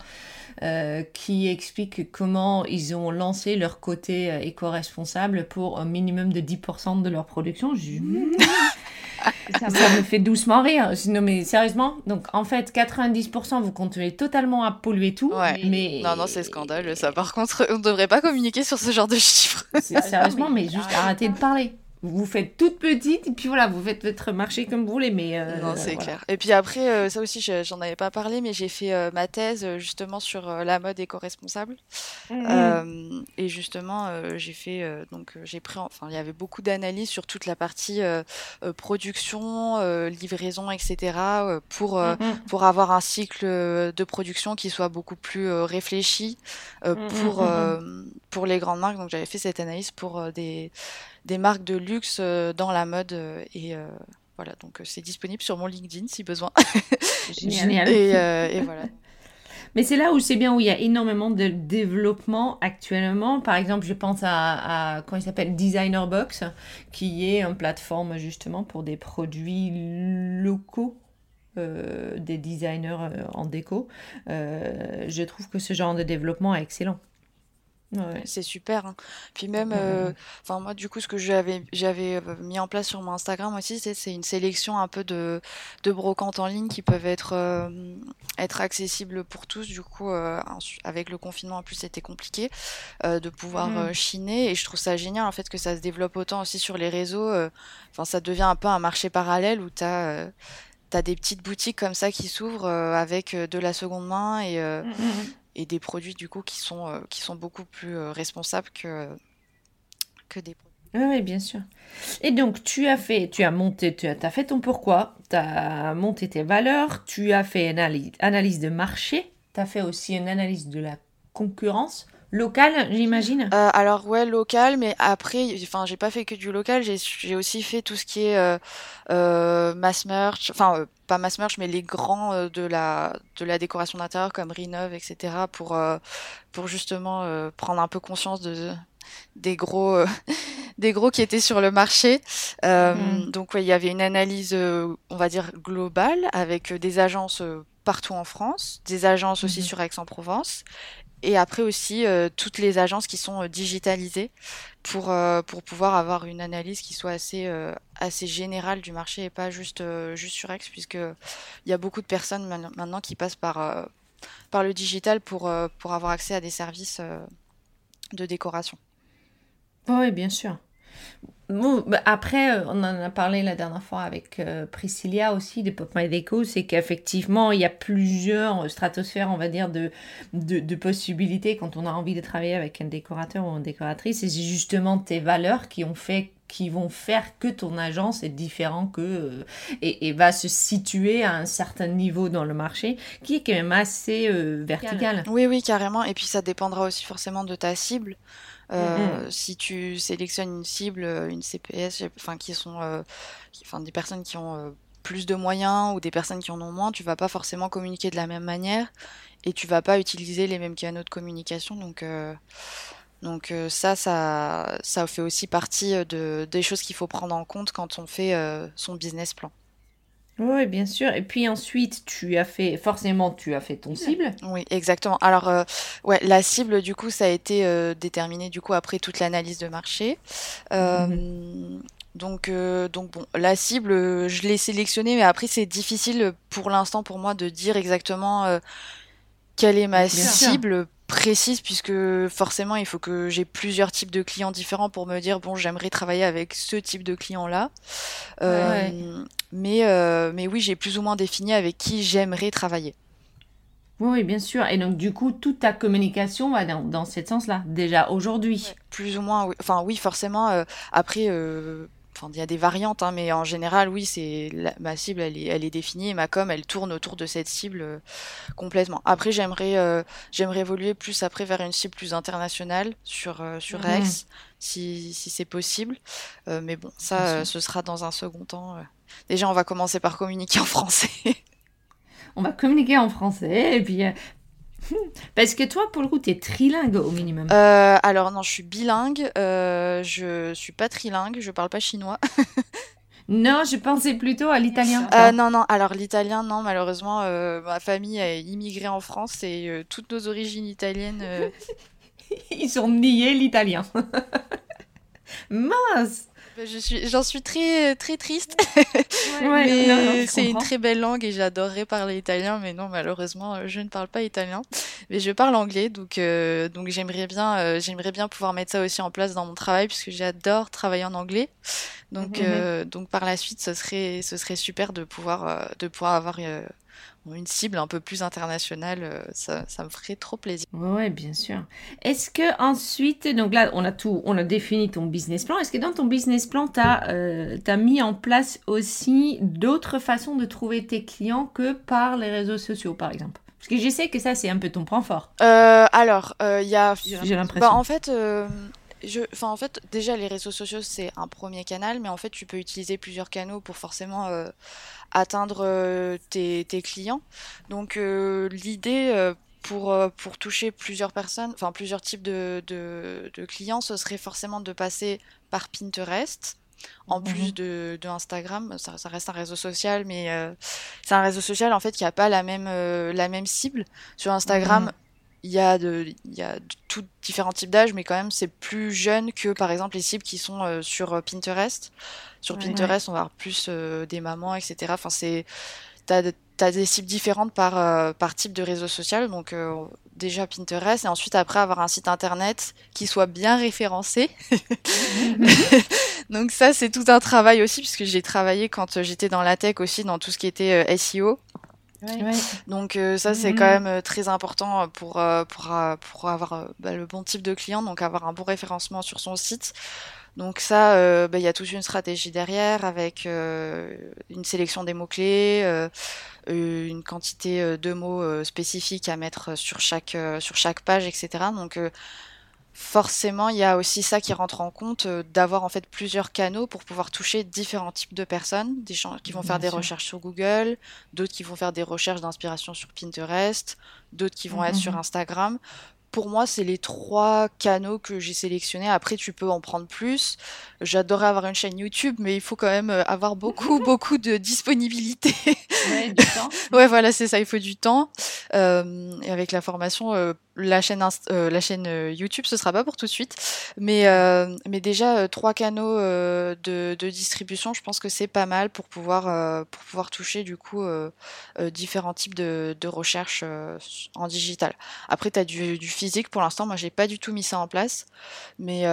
Euh, qui explique comment ils ont lancé leur côté euh, éco-responsable pour un minimum de 10% de leur production. (laughs) ça, me fait doucement rire. Non, mais sérieusement, donc en fait, 90%, vous continuez totalement à polluer tout. Mais... Non, non, c'est scandaleux. Ça, par contre, on ne devrait pas communiquer sur ce genre de chiffres. Sérieusement, mais juste arrêtez de parler vous faites toute petite et puis voilà, vous faites votre marché comme vous voulez. Mais euh, non, c'est clair. Et puis après, euh, ça aussi, j'en avais pas parlé, mais j'ai fait euh, ma thèse justement sur la mode éco-responsable. Mm-hmm. et justement, j'ai fait donc j'ai pris, enfin, il y avait beaucoup d'analyses sur toute la partie production, livraison, etc. pour mm-hmm. pour avoir un cycle de production qui soit beaucoup plus réfléchi pour pour les grandes marques. Donc j'avais fait cette analyse pour des des marques de luxe euh, dans la mode euh, et euh, voilà, donc c'est disponible sur mon LinkedIn si besoin. (laughs) Génial. et, voilà. Mais c'est là où c'est bien, où il y a énormément de développement actuellement. Par exemple, je pense à, comment il s'appelle Designer Box, qui est une plateforme justement pour des produits locaux. des designers en déco. je trouve que ce genre de développement est excellent. C'est super. Hein. Puis même, euh, enfin moi du coup, ce que j'avais j'avais euh, mis en place sur mon Instagram aussi, c'est une sélection un peu de, de brocantes en ligne qui peuvent être euh, être accessibles pour tous. Du coup, avec le confinement en plus, c'était compliqué de pouvoir mmh. chiner. Et je trouve ça génial en fait que ça se développe autant aussi sur les réseaux. Enfin, ça devient un peu un marché parallèle où tu as T'as des petites boutiques comme ça qui s'ouvrent avec de la seconde main et, mmh, mmh, et des produits du coup qui sont, euh, qui sont beaucoup plus euh, responsables que, que des produits. Oui, bien sûr. Et donc, tu as fait, tu as monté, tu as, as fait ton pourquoi, tu as monté tes valeurs, tu as fait une analyse, analyse de marché, tu as fait aussi une analyse de la concurrence locale, j'imagine? Euh, Alors ouais, local, mais après, enfin, j'ai pas fait que du local, j'ai aussi fait tout ce qui est euh, mass merch, enfin pas mass merch, mais les grands euh, de la de la décoration d'intérieur comme Renov, etc. pour euh, pour justement euh, prendre un peu conscience de des gros (laughs) des gros qui étaient sur le marché. Mm. Donc ouais, il y avait une analyse, on va dire globale, avec des agences partout en France, des agences aussi mm-hmm. sur Aix-en-Provence, et après aussi toutes les agences qui sont digitalisées pour, euh, pour pouvoir avoir une analyse qui soit assez, euh, assez générale du marché et pas juste, euh, juste sur X, puisqu'il y a beaucoup de personnes maintenant qui passent par, par le digital pour, pour avoir accès à des services de décoration. Oui, bien sûr. Bah, après, on en a parlé la dernière fois avec Priscilla aussi de Pop My Deco, c'est qu'effectivement, il y a plusieurs stratosphères, on va dire, de, de, possibilités quand on a envie de travailler avec un décorateur ou une décoratrice. Et c'est justement tes valeurs qui ont fait qui vont faire que ton agence est différent que et, et, va se situer à un certain niveau dans le marché qui est quand même assez vertical. Oui, oui, carrément. Et puis ça dépendra aussi forcément de ta cible. Euh, si tu sélectionnes une cible, euh, une CPS, enfin qui sont, euh, enfin des personnes qui ont plus de moyens ou des personnes qui en ont moins, tu vas pas forcément communiquer de la même manière et tu vas pas utiliser les mêmes canaux de communication. Donc donc ça, ça, ça fait aussi partie de, des choses qu'il faut prendre en compte quand on fait son business plan. Oui, bien sûr. Et puis ensuite, tu as fait, forcément, tu as fait ton cible. Oui, exactement. Alors, euh, ouais, la cible, du coup, ça a été euh, déterminé, du coup, après toute l'analyse de marché. Euh, mhm. Donc, donc bon, la cible, je l'ai sélectionnée, mais après, c'est difficile pour l'instant pour moi de dire exactement quelle est ma cible précise puisque forcément il faut que j'ai plusieurs types de clients différents pour me dire bon j'aimerais travailler avec ce type de client là mais, euh, mais oui, j'ai plus ou moins défini avec qui j'aimerais travailler. Oui, bien sûr. Et donc, du coup, toute ta communication va dans, dans ce sens-là, déjà aujourd'hui. plus ou moins, oui. Enfin, oui, forcément. Euh, après, euh, enfin, il y a des variantes, hein, mais en général, oui, c'est ma cible, elle est, elle est définie et ma com, elle tourne autour de cette cible complètement. Après, j'aimerais, j'aimerais évoluer plus après vers une cible plus internationale sur sur mhm. Rex, si, si c'est possible. mais bon, ça, ce sera dans un second temps. Déjà, on va commencer par communiquer en (laughs) français. on va communiquer en français et puis. (laughs) Parce que toi, pour le coup, tu es trilingue au minimum. Euh, alors non, je suis bilingue. Euh, je suis pas trilingue. Je parle pas chinois. (laughs) non, je pensais plutôt à l'italien. Euh, non, non. Alors l'italien, non. Malheureusement, euh, ma famille a immigré en France et toutes nos origines italiennes. (laughs) Ils ont nié l'italien. Mince je suis, j'en suis très, très triste. Ouais, (laughs) c'est une très belle langue et j'adorerais parler italien, mais non, malheureusement, je ne parle pas italien. Mais je parle anglais, donc, euh, donc j'aimerais bien, euh, j'aimerais bien pouvoir mettre ça aussi en place dans mon travail, puisque j'adore travailler en anglais. Donc, mhm. euh, donc par la suite, ce serait, ce serait super de pouvoir, de pouvoir avoir une cible un peu plus internationale, euh, ça, ça me ferait trop plaisir. Oui, bien sûr. Est-ce que ensuite, donc là, on a tout, on a défini ton business plan. Est-ce que dans ton business plan, tu as, euh, mis en place aussi d'autres façons de trouver tes clients que par les réseaux sociaux, par exemple? Parce que je sais que ça, c'est un peu ton point fort. Euh, alors, il y a. J'ai l'impression. Bah, en fait. Je, enfin, en fait, déjà, les réseaux sociaux, c'est un premier canal, mais en fait, tu peux utiliser plusieurs canaux pour forcément atteindre euh, tes, clients. Donc euh, l'idée euh, pour, pour toucher plusieurs personnes, enfin plusieurs types de, de, clients, ce serait forcément de passer par Pinterest. En mhm. plus de, de Instagram, ça, ça, reste un réseau social, mais c'est un réseau social en fait qui n'a pas la même, la même cible. Sur Instagram, mhm. Il y a de, il y a tout différents types d'âge, mais quand même c'est plus jeune que par exemple les cibles qui sont sur Pinterest. Sur Pinterest, on va avoir plus euh, des mamans, etc. Enfin, c'est t'as as des cibles différentes par, euh, par type de réseau social. Donc euh, déjà Pinterest et ensuite après avoir un site internet qui soit bien référencé. (laughs) donc ça c'est tout un travail aussi puisque j'ai travaillé quand j'étais dans la tech aussi dans tout ce qui était SEO. Donc ça c'est mhm. quand même très important pour, pour, pour avoir bah, le bon type de client, donc avoir un bon référencement sur son site. Donc ça, euh, bah, il y a toute une stratégie derrière avec euh, une sélection des mots-clés, euh, une quantité de mots spécifiques à mettre sur chaque, sur chaque page, etc. Donc forcément, il y a aussi ça qui rentre en compte, d'avoir en fait plusieurs canaux pour pouvoir toucher différents types de personnes, des gens qui vont faire des recherches sur Google, d'autres qui vont faire des recherches d'inspiration sur Pinterest, d'autres qui vont être sur mmh Instagram pour moi, c'est les trois canaux que j'ai sélectionnés. Après, tu peux en prendre plus. J'adorerais avoir une chaîne YouTube, mais il faut quand même euh, avoir beaucoup, (laughs) beaucoup de disponibilité. Ouais, du temps. (laughs) ouais, voilà, c'est ça, il faut du temps. Euh, et avec la formation, euh, la chaîne, euh, la chaîne euh, YouTube, ce sera pas pour tout de suite. Mais, euh, déjà, trois canaux de, distribution, je pense que c'est pas mal pour pouvoir, toucher du coup différents types de, de recherches en digital. Après, tu as du, physique pour l'instant. Moi, j'ai pas du tout mis ça en place. Mais,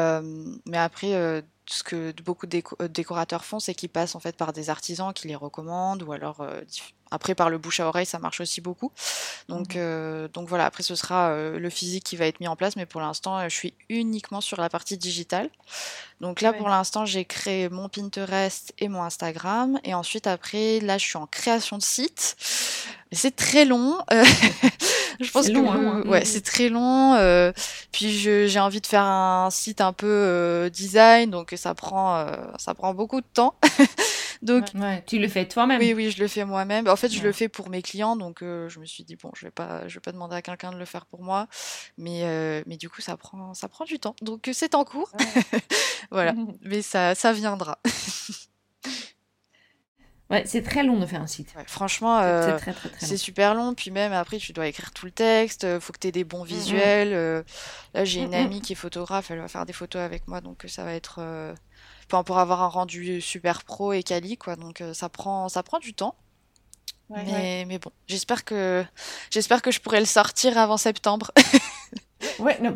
mais après, ce que beaucoup de décorateurs font, c'est qu'ils passent en fait par des artisans qui les recommandent ou alors après, par le bouche à oreille, ça marche aussi beaucoup. Donc, mmh euh, donc voilà, après, ce sera euh, le physique qui va être mis en place, mais pour l'instant, euh, je suis uniquement sur la partie digitale. Donc là, pour l'instant, j'ai créé mon Pinterest et mon Instagram. Et ensuite, après, là, je suis en création de site. C'est très long. (laughs) je pense que hein. ouais, c'est très long. puis j'ai envie de faire un site un peu design, donc ça prend ça prend beaucoup de temps. (laughs) Donc, tu le fais toi-même. Oui, oui, je le fais moi-même. En fait, je le fais pour mes clients, donc euh, je me suis dit bon, je vais pas, je vais pas demander à quelqu'un de le faire pour moi, mais euh, mais du coup, ça prend, ça prend du temps. Donc euh, c'est en cours, (laughs) voilà. (laughs) mais ça, ça viendra. (laughs) Ouais, c'est très long de faire un site. franchement, c'est super long. Puis même après, tu dois écrire tout le texte. Il faut que tu aies des bons visuels. là, j'ai une amie qui est photographe. Elle va faire des photos avec moi, donc ça va être pour avoir un rendu super pro et quali, quoi. Donc euh, ça prend, ça prend du temps. mais, mais bon, j'espère que j'espère que je pourrai le sortir avant septembre. (laughs) ouais, non.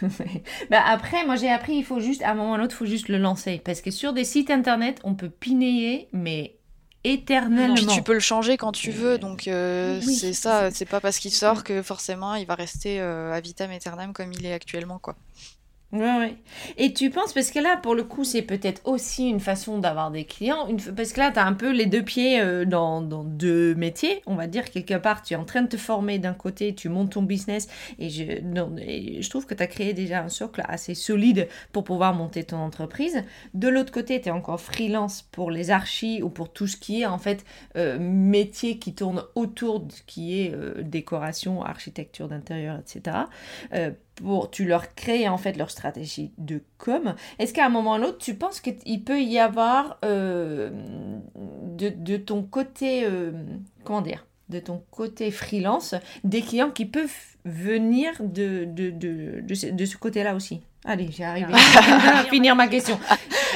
(laughs) bah après, moi j'ai appris, il faut juste, à un moment ou à un autre, il faut juste le lancer. Parce que sur des sites internet, on peut pinayer, mais éternellement. Puis tu peux le changer quand tu veux, donc euh, c'est ça, c'est pas parce qu'il sort que forcément il va rester euh, à vitam aeternam comme il est actuellement, quoi. Oui, oui. Et tu penses, parce que là, pour le coup, c'est peut-être aussi une façon d'avoir des clients, une, parce que là, tu as un peu les deux pieds euh, dans, dans, deux métiers, on va dire, quelque part, tu es en train de te former d'un côté, tu montes ton business, et je, je trouve que tu as créé déjà un socle assez solide pour pouvoir monter ton entreprise. De l'autre côté, tu es encore freelance pour les archis ou pour tout ce qui est, en fait, euh, métier qui tourne autour de ce qui est euh, décoration, architecture d'intérieur, etc pour, tu leur crées en fait leur stratégie de com. Est-ce qu'à un moment ou l'autre, tu penses qu'il peut y avoir euh, de, de, ton côté, euh, comment dire, de ton côté freelance, des clients qui peuvent venir de, de, de, de ce, côté-là aussi? Allez, j'ai arrivé (laughs) à finir ma question.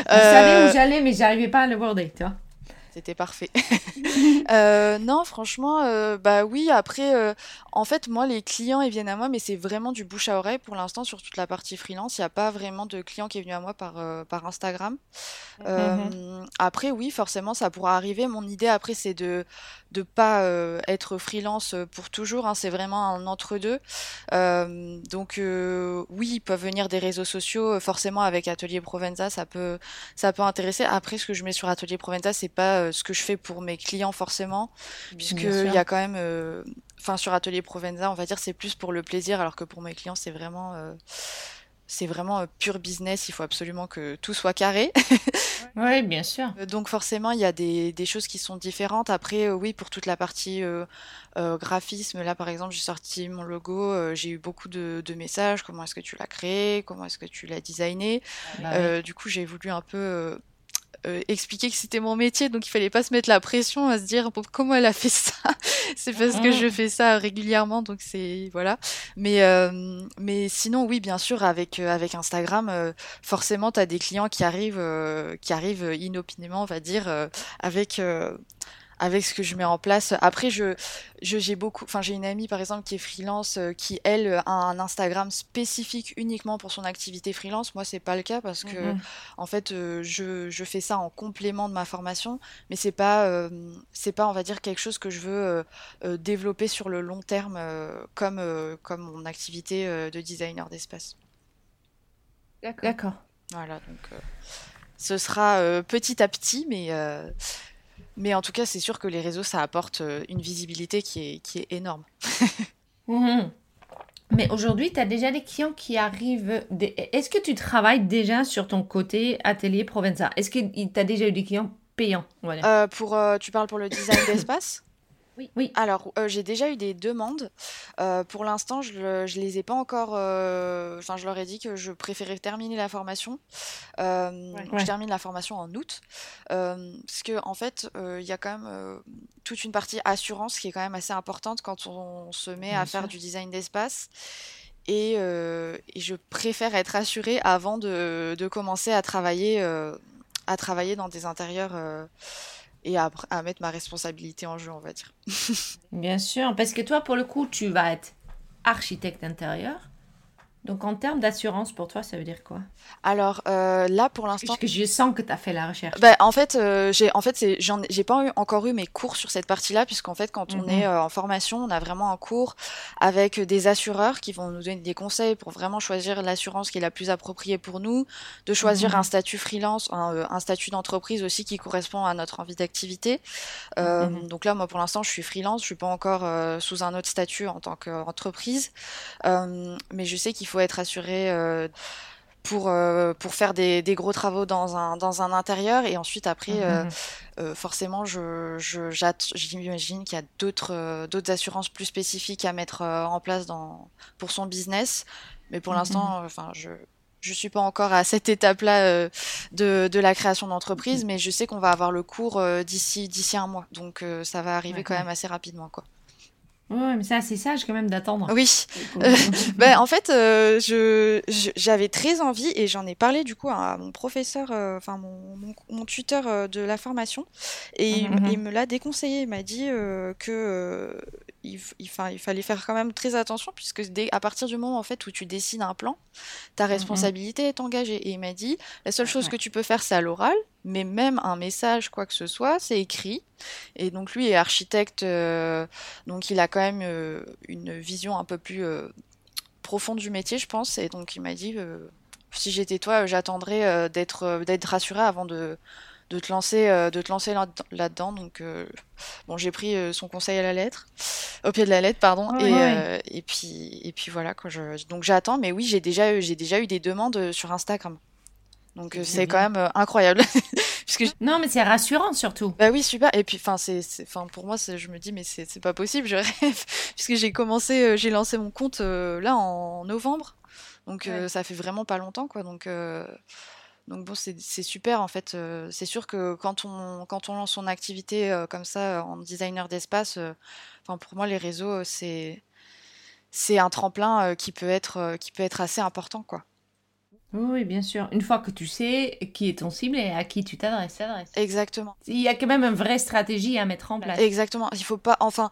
Je savais où euh, j'allais, mais j'arrivais pas à le border, tu vois. C'était parfait. (laughs) euh, non, franchement, euh, bah oui. Après, euh, en fait, moi, les clients, ils viennent à moi, mais c'est vraiment du bouche à oreille pour l'instant sur toute la partie freelance. Il n'y a pas vraiment de client qui est venu à moi par, par Instagram. Mmh après, oui, forcément, ça pourra arriver. Mon idée, après, c'est de de pas être freelance pour toujours. Hein. c'est vraiment un entre-deux. donc, oui, ils peuvent venir des réseaux sociaux. Forcément, avec Atelier Provenza, ça peut, ça peut intéresser. Après, ce que je mets sur Atelier Provenza, c'est pas ce que je fais pour mes clients forcément, puisqu'il y a quand même enfin sur Atelier Provenza, on va dire c'est plus pour le plaisir, alors que pour mes clients c'est vraiment euh, c'est vraiment euh, pur business. Il faut absolument que tout soit carré. (laughs) oui, bien sûr. Euh, donc forcément il y a des, des, choses qui sont différentes. Après oui pour toute la partie graphisme, là par exemple j'ai sorti mon logo, j'ai eu beaucoup de, de messages. Comment est-ce que tu l'as créé? Comment est-ce que tu l'as designé? Bah Du coup j'ai voulu un peu euh, expliquer que c'était mon métier, donc il fallait pas se mettre la pression à se dire comment elle a fait ça? (laughs) c'est parce que je mm. fais ça régulièrement, donc c'est voilà. Mais euh, mais sinon oui, bien sûr, avec euh, avec Instagram, forcément, tu as des clients qui arrivent qui arrivent inopinément, on va dire, avec avec ce que je mets en place. Après, je, j'ai beaucoup, enfin, j'ai une amie par exemple qui est freelance, euh, qui elle a un Instagram spécifique uniquement pour son activité freelance. Moi, c'est pas le cas parce que, mhm. en fait, euh, je, je, fais ça en complément de ma formation, mais c'est pas, euh, c'est pas, on va dire, quelque chose que je veux développer sur le long terme comme, comme mon activité de designer d'espace. D'accord. Voilà, donc ce sera petit à petit, mais mais en tout cas, c'est sûr que les réseaux, ça apporte euh, une visibilité qui est, qui est énorme. (laughs) Mhm. Mais aujourd'hui, tu as déjà des clients qui arrivent. Est-ce que tu travailles déjà sur ton côté atelier Provenza? Est-ce que tu as déjà eu des clients payants euh, pour, euh, Tu parles pour le design d'espace? Oui. oui. Alors, euh, j'ai déjà eu des demandes. Euh, pour l'instant, je ne les ai pas encore. Euh, enfin, je leur ai dit que je préférais terminer la formation. Je termine la formation en août. parce que, en fait, il y a quand même toute une partie assurance qui est quand même assez importante quand on, se met à faire du design d'espace. Et, et, je préfère être assurée avant de, de commencer à travailler, à travailler dans des intérieurs et à, mettre ma responsabilité en jeu, on va dire. (laughs) Bien sûr, parce que toi, pour le coup, tu vas être architecte intérieur. Donc en termes d'assurance, pour toi, ça veut dire quoi? Alors euh, là, pour l'instant, parce que je sens que tu as fait la recherche. Bah, en fait, euh, j'ai en fait j'ai pas eu, encore eu mes cours sur cette partie-là, puisqu'en fait, quand on mhm. est euh, en formation, on a vraiment un cours avec des assureurs qui vont nous donner des conseils pour vraiment choisir l'assurance qui est la plus appropriée pour nous, de choisir mhm. un statut freelance, un, un statut d'entreprise aussi qui correspond à notre envie d'activité. Mhm. Donc là, moi, pour l'instant, je suis freelance, je suis pas encore sous un autre statut en tant qu'entreprise, mais je sais qu'il faut être assuré euh, pour, euh, pour faire des, des, gros travaux dans un, dans un intérieur. Et ensuite, après, mmh, euh, mmh. forcément, je, j'imagine qu'il y a d'autres, d'autres assurances plus spécifiques à mettre en place dans, pour son business. Mais pour mmh, l'instant, enfin, je je suis pas encore à cette étape-là de, de, la création d'entreprise, mais je sais qu'on va avoir le cours d'ici d'ici un mois, donc ça va arriver quand même assez rapidement, quoi. Ouais, mais c'est assez sage quand même d'attendre. Oui. (laughs) ben, en fait, euh, je, j'avais très envie et j'en ai parlé du coup à mon professeur, euh, enfin mon, mon, tuteur euh, de la formation, et mhm, mhm. il, me l'a déconseillé. Il m'a dit que il, il, fallait faire quand même très attention puisque dès, à partir du moment en fait où tu dessines un plan, ta mhm. responsabilité est engagée. Et il m'a dit la seule chose que tu peux faire c'est à l'oral, mais même un message quoi que ce soit c'est écrit. Et donc lui est architecte, euh, donc il a quand même euh, une vision un peu plus euh, profonde du métier je pense. Et donc il m'a dit si j'étais toi, j'attendrais d'être d'être rassurée avant de de te lancer, euh, de te lancer là-dedans. Donc, euh, bon, j'ai pris euh, son conseil à la lettre, au pied de la lettre, pardon. et, et puis, et puis voilà. Quand je... Donc j'attends, mais oui, j'ai déjà, j'ai déjà eu des demandes sur Instagram. Donc c'est quand même incroyable. (laughs) Puisque Non, mais c'est rassurant surtout. Bah oui, super. Et puis, enfin, c'est, enfin, pour moi, je me dis, mais c'est pas possible, je (laughs) rêve. Puisque j'ai commencé, j'ai lancé mon compte là en novembre. Donc ça fait vraiment pas longtemps, quoi. Donc donc bon, c'est super en fait. Euh, c'est sûr que quand on, quand on lance son activité euh, comme ça euh, en designer d'espace, enfin pour moi les réseaux c'est c'est un tremplin qui peut être qui peut être assez important quoi. Oui, bien sûr. Une fois que tu sais qui est ton cible et à qui tu t'adresses, Exactement. Il y a quand même une vraie stratégie à mettre en place. Exactement. Il faut pas, enfin,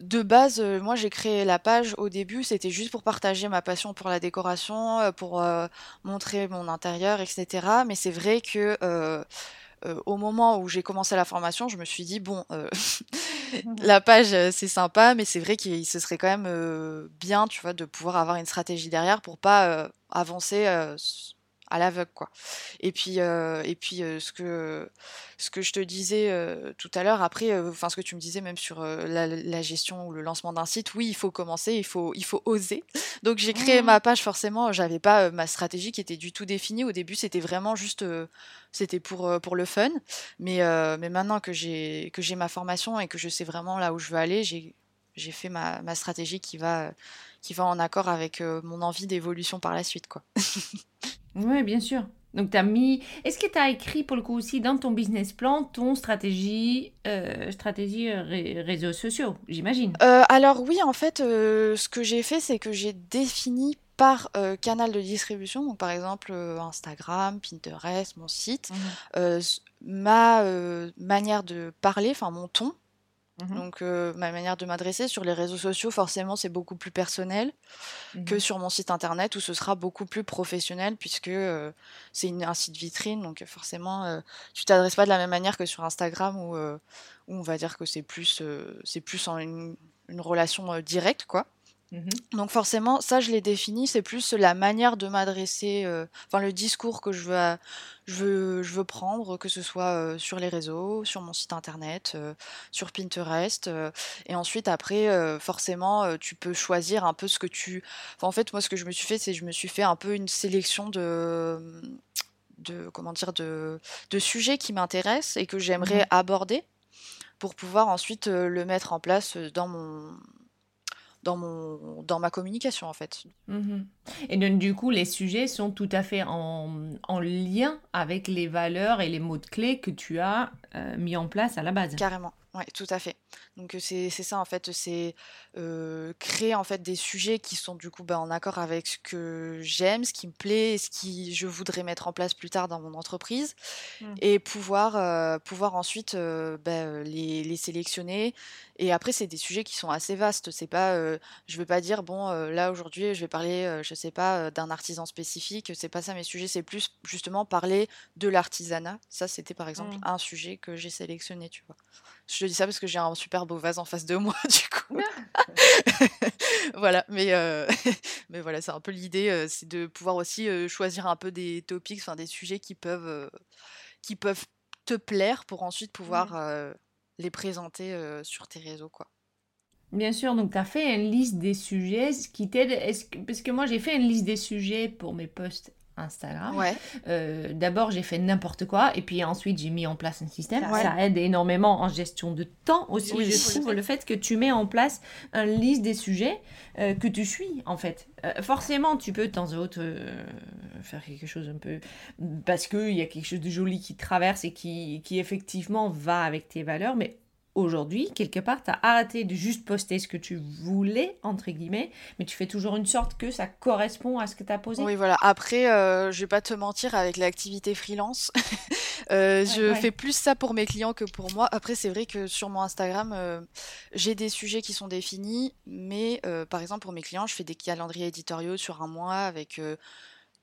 de base, euh, moi j'ai créé la page au début, c'était juste pour partager ma passion pour la décoration, euh, pour euh, montrer mon intérieur, etc. Mais c'est vrai que au moment où j'ai commencé la formation, je me suis dit bon, mmh (laughs) la page c'est sympa, mais c'est vrai qu'il se serait quand même bien, tu vois, de pouvoir avoir une stratégie derrière pour pas avancer à l'aveugle quoi. Et puis euh, et puis euh, ce que ce que je te disais euh, tout à l'heure après enfin ce que tu me disais même sur la, gestion ou le lancement d'un site, oui, il faut commencer, il faut il faut oser. (laughs) Donc j'ai créé mmh. ma page forcément, j'avais pas ma stratégie qui était du tout définie au début, c'était vraiment juste c'était pour pour le fun, mais mais maintenant que j'ai que j'ai ma formation et que je sais vraiment là où je veux aller, j'ai j'ai fait ma, ma stratégie qui va qui va en accord avec mon envie d'évolution par la suite quoi. (laughs) Oui, bien sûr. Donc, tu as mis. Est-ce que tu as écrit pour le coup aussi dans ton business plan ton stratégie, euh, stratégie euh, réseaux sociaux, j'imagine? Euh, Alors, oui, en fait, ce que j'ai fait, c'est que j'ai défini par canal de distribution, donc par exemple Instagram, Pinterest, mon site, mmh ma manière de parler, enfin mon ton, Mmh Donc ma manière de m'adresser sur les réseaux sociaux, forcément, c'est beaucoup plus personnel mmh que sur mon site internet où ce sera beaucoup plus professionnel puisque c'est un site vitrine. Donc forcément, tu t'adresses pas de la même manière que sur Instagram où, on va dire que c'est plus, c'est plus en une, une relation directe, quoi. Mmh Donc forcément, ça je l'ai défini, c'est plus la manière de m'adresser, euh, enfin le discours que je veux, je veux, je veux prendre, que ce soit euh, sur les réseaux, sur mon site internet, euh, sur Pinterest. et ensuite après, forcément, tu peux choisir un peu ce que tu... en fait, moi ce que je me suis fait, c'est je me suis fait un peu une sélection de... de comment dire de, de sujets qui m'intéressent et que j'aimerais mmh aborder pour pouvoir ensuite le mettre en place dans mon dans, mon, dans ma communication en fait. Mhm. Et donc du coup, les sujets sont tout à fait en, en lien avec les valeurs et les mots de clés que tu as euh, mis en place à la base. Carrément. Oui, tout à fait. Donc c'est ça en fait, c'est créer en fait des sujets qui sont du coup bah, en accord avec ce que j'aime, ce qui me plaît, ce qui je voudrais mettre en place plus tard dans mon entreprise, mmh. et pouvoir pouvoir ensuite bah, les, les, sélectionner. Et après c'est des sujets qui sont assez vastes. C'est pas, je veux pas dire bon là aujourd'hui je vais parler, je sais pas d'un artisan spécifique. C'est pas ça mes sujets. C'est plus justement parler de l'artisanat. Ça c'était par exemple mmh. un sujet que j'ai sélectionné, tu vois. Je te dis ça parce que j'ai un super beau vase en face de moi, (laughs) du coup. (laughs) voilà, mais, euh, (laughs) mais voilà, c'est un peu l'idée, euh, c'est de pouvoir aussi euh, choisir un peu des topics, enfin des sujets qui peuvent, qui peuvent te plaire pour ensuite pouvoir les présenter sur tes réseaux, quoi. Bien sûr, donc tu as fait une liste des sujets qui t'aide. Parce que moi, j'ai fait une liste des sujets pour mes posts Instagram. Ouais. Euh, D'abord, j'ai fait n'importe quoi et puis ensuite, j'ai mis en place un système. Ça aide énormément en gestion de temps aussi, je trouve, le fait que tu mets en place une liste des sujets euh, que tu suis, en fait. Euh, forcément, tu peux de temps en temps euh, faire quelque chose un peu... Parce qu'il y a quelque chose de joli qui traverse et qui, qui effectivement va avec tes valeurs, mais aujourd'hui, quelque part, tu as arrêté de juste poster ce que tu voulais, entre guillemets, mais tu fais toujours une sorte que ça correspond à ce que tu as posé. Oui, voilà. Après, euh, je vais pas te mentir, avec l'activité freelance, (laughs) euh, je fais plus ça pour mes clients que pour moi. Après, c'est vrai que sur mon Instagram, euh, j'ai des sujets qui sont définis, mais par exemple, pour mes clients, je fais des calendriers éditoriaux sur un mois avec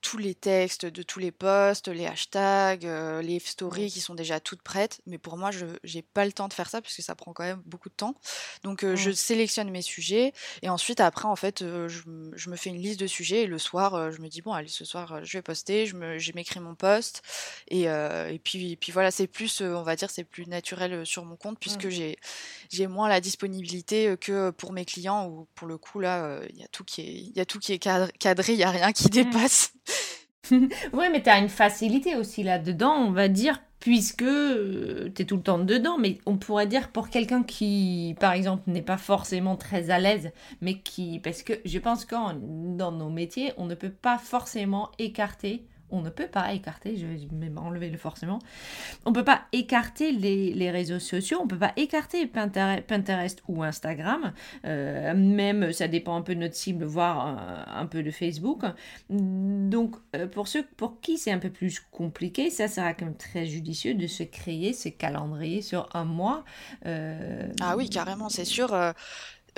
tous les textes de tous les posts, les hashtags, euh, les stories qui sont déjà toutes prêtes. Mais pour moi, je n'ai pas le temps de faire ça parce que ça prend quand même beaucoup de temps. Donc, euh, je sélectionne mes sujets et ensuite, après, en fait, euh, je, je, me fais une liste de sujets et le soir, je me dis, bon, allez, ce soir, je vais poster, je m'écris mon post. Et, et, puis, et puis voilà, c'est plus, on va dire, c'est plus naturel sur mon compte puisque j'ai j'ai moins la disponibilité que pour mes clients où, pour le coup, là, il y a tout qui est, y a tout qui est cadré, il n'y a rien qui dépasse. (laughs) ouais, mais tu as une facilité aussi là-dedans, on va dire, puisque euh, tu es tout le temps dedans. Mais on pourrait dire pour quelqu'un qui, par exemple, n'est pas forcément très à l'aise, mais qui. Parce que je pense que dans nos métiers, on ne peut pas forcément écarter on ne peut pas écarter, je vais même enlever le forcément, on ne peut pas écarter les, réseaux sociaux, on ne peut pas écarter Pinterest ou Instagram, euh, même ça dépend un peu de notre cible, voire un, peu de Facebook. Donc euh, pour ceux pour qui c'est un peu plus compliqué, ça sera quand même très judicieux de se créer ce calendrier sur un mois. Euh, ah oui, carrément, c'est sûr.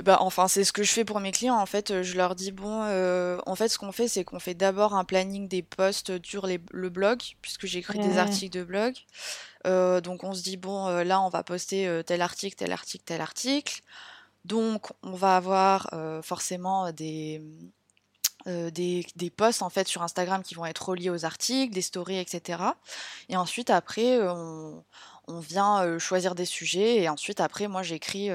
Bah, enfin, c'est ce que je fais pour mes clients. En fait, je leur dis bon, euh, en fait, ce qu'on fait, c'est qu'on fait d'abord un planning des posts sur le blog, puisque j'écris des articles de blog. Euh, donc, on se dit bon, euh, là, on va poster tel article, tel article, tel article. Donc, on va avoir forcément des, des, des, posts en fait sur Instagram qui vont être reliés aux articles, des stories, etc. Et ensuite, après, on, on vient choisir des sujets. Et ensuite, après, moi, j'écris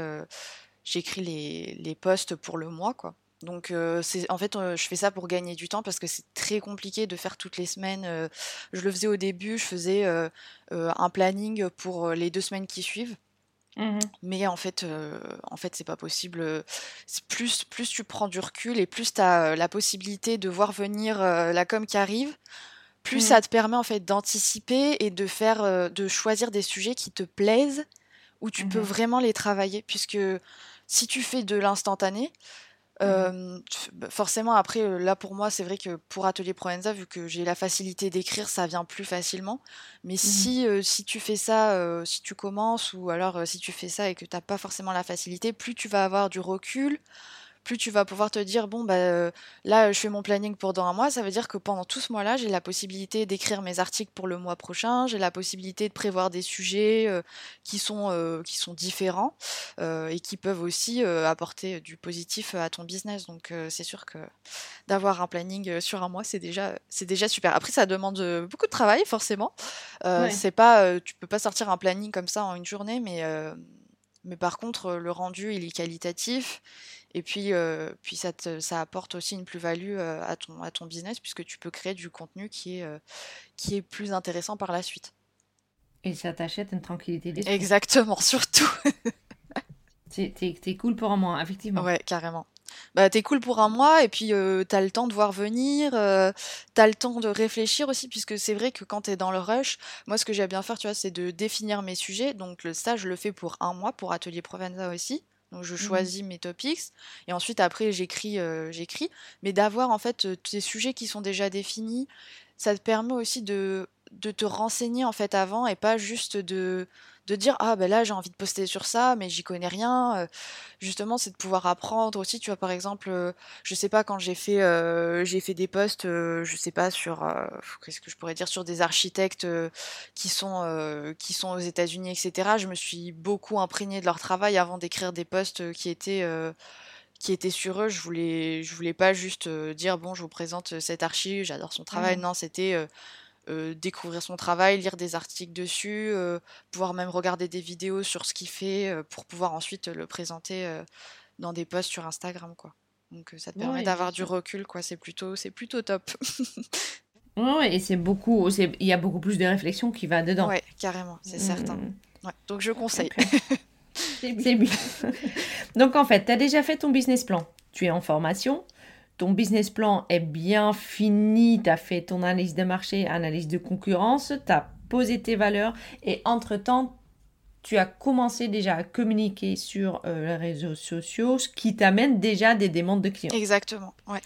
j'écris les, les posts pour le mois, quoi. Donc c'est en fait je fais ça pour gagner du temps parce que c'est très compliqué de faire toutes les semaines. je le faisais au début, je faisais un planning pour les deux semaines qui suivent. Mmh Mais en fait, en fait, c'est pas possible. Plus, plus tu prends du recul et plus tu as la possibilité de voir venir la com qui arrive, plus mmh ça te permet en fait d'anticiper et de faire, de choisir des sujets qui te plaisent, où tu peux mmh vraiment les travailler, puisque si tu fais de l'instantané, mmh bah, forcément, après, là pour moi, c'est vrai que pour Atelier Provenza, vu que j'ai la facilité d'écrire, ça vient plus facilement. Mais mmh si, si tu fais ça, si tu commences, ou alors si tu fais ça et que tu n'as pas forcément la facilité, plus tu vas avoir du recul, plus tu vas pouvoir te dire bon bah euh, là je fais mon planning pour dans un mois, ça veut dire que pendant tout ce mois-là, j'ai la possibilité d'écrire mes articles pour le mois prochain, j'ai la possibilité de prévoir des sujets euh, qui sont euh, qui sont différents et qui peuvent aussi apporter du positif à ton business. Donc c'est sûr que d'avoir un planning sur un mois, c'est déjà c'est déjà super. Après ça demande beaucoup de travail forcément. C'est pas tu peux pas sortir un planning comme ça en une journée, mais mais par contre, le rendu, il est qualitatif et puis, euh, puis ça, ça apporte aussi une plus-value euh, à, ton, à ton business puisque tu peux créer du contenu qui est, euh, qui est plus intéressant par la suite. Et ça t'achète une tranquillité d'esprit. Exactement, (laughs) surtout. t'es, cool pour un mois, effectivement. Ouais, carrément. Bah, t'es cool pour un mois et puis t'as le temps de voir venir, t'as le temps de réfléchir aussi, puisque c'est vrai que quand t'es dans le rush, moi ce que j'aime bien faire, tu vois, c'est de définir mes sujets. Donc le stage, je le fais pour un mois, pour Atelier Provenza aussi. Donc je mmh choisis mes topics et ensuite après j'écris euh, j'écris. Mais d'avoir en fait des sujets qui sont déjà définis, ça te permet aussi de de te renseigner en fait avant et pas juste de de dire ah ben là j'ai envie de poster sur ça mais j'y connais rien euh, justement c'est de pouvoir apprendre aussi tu vois par exemple euh, je sais pas quand j'ai fait euh, j'ai fait des posts je sais pas sur qu'est-ce que je pourrais dire sur des architectes qui sont qui sont aux États-Unis etc je me suis beaucoup imprégnée de leur travail avant d'écrire des posts qui étaient qui étaient sur eux. Je voulais, je voulais pas juste dire bon, je vous présente cet archi, j'adore son travail. Mmh. Non, c'était euh, découvrir son travail, lire des articles dessus, euh, pouvoir même regarder des vidéos sur ce qu'il fait euh, pour pouvoir ensuite le présenter dans des posts sur Instagram quoi. Donc ça te permet d'avoir du recul quoi, c'est plutôt c'est plutôt top. (laughs) ouais, et c'est beaucoup il y a beaucoup plus de réflexion qui va dedans. Ouais, carrément, c'est certain. Mmh. Ouais, donc je conseille. (laughs) c'est bien. (laughs) donc en fait, tu as déjà fait ton business plan. Tu es en formation, ton business plan est bien fini, tu as fait ton analyse de marché, analyse de concurrence, tu as posé tes valeurs et entre-temps, tu as commencé déjà à communiquer sur euh, les réseaux sociaux, ce qui t'amène déjà des demandes de clients. Exactement, ouais.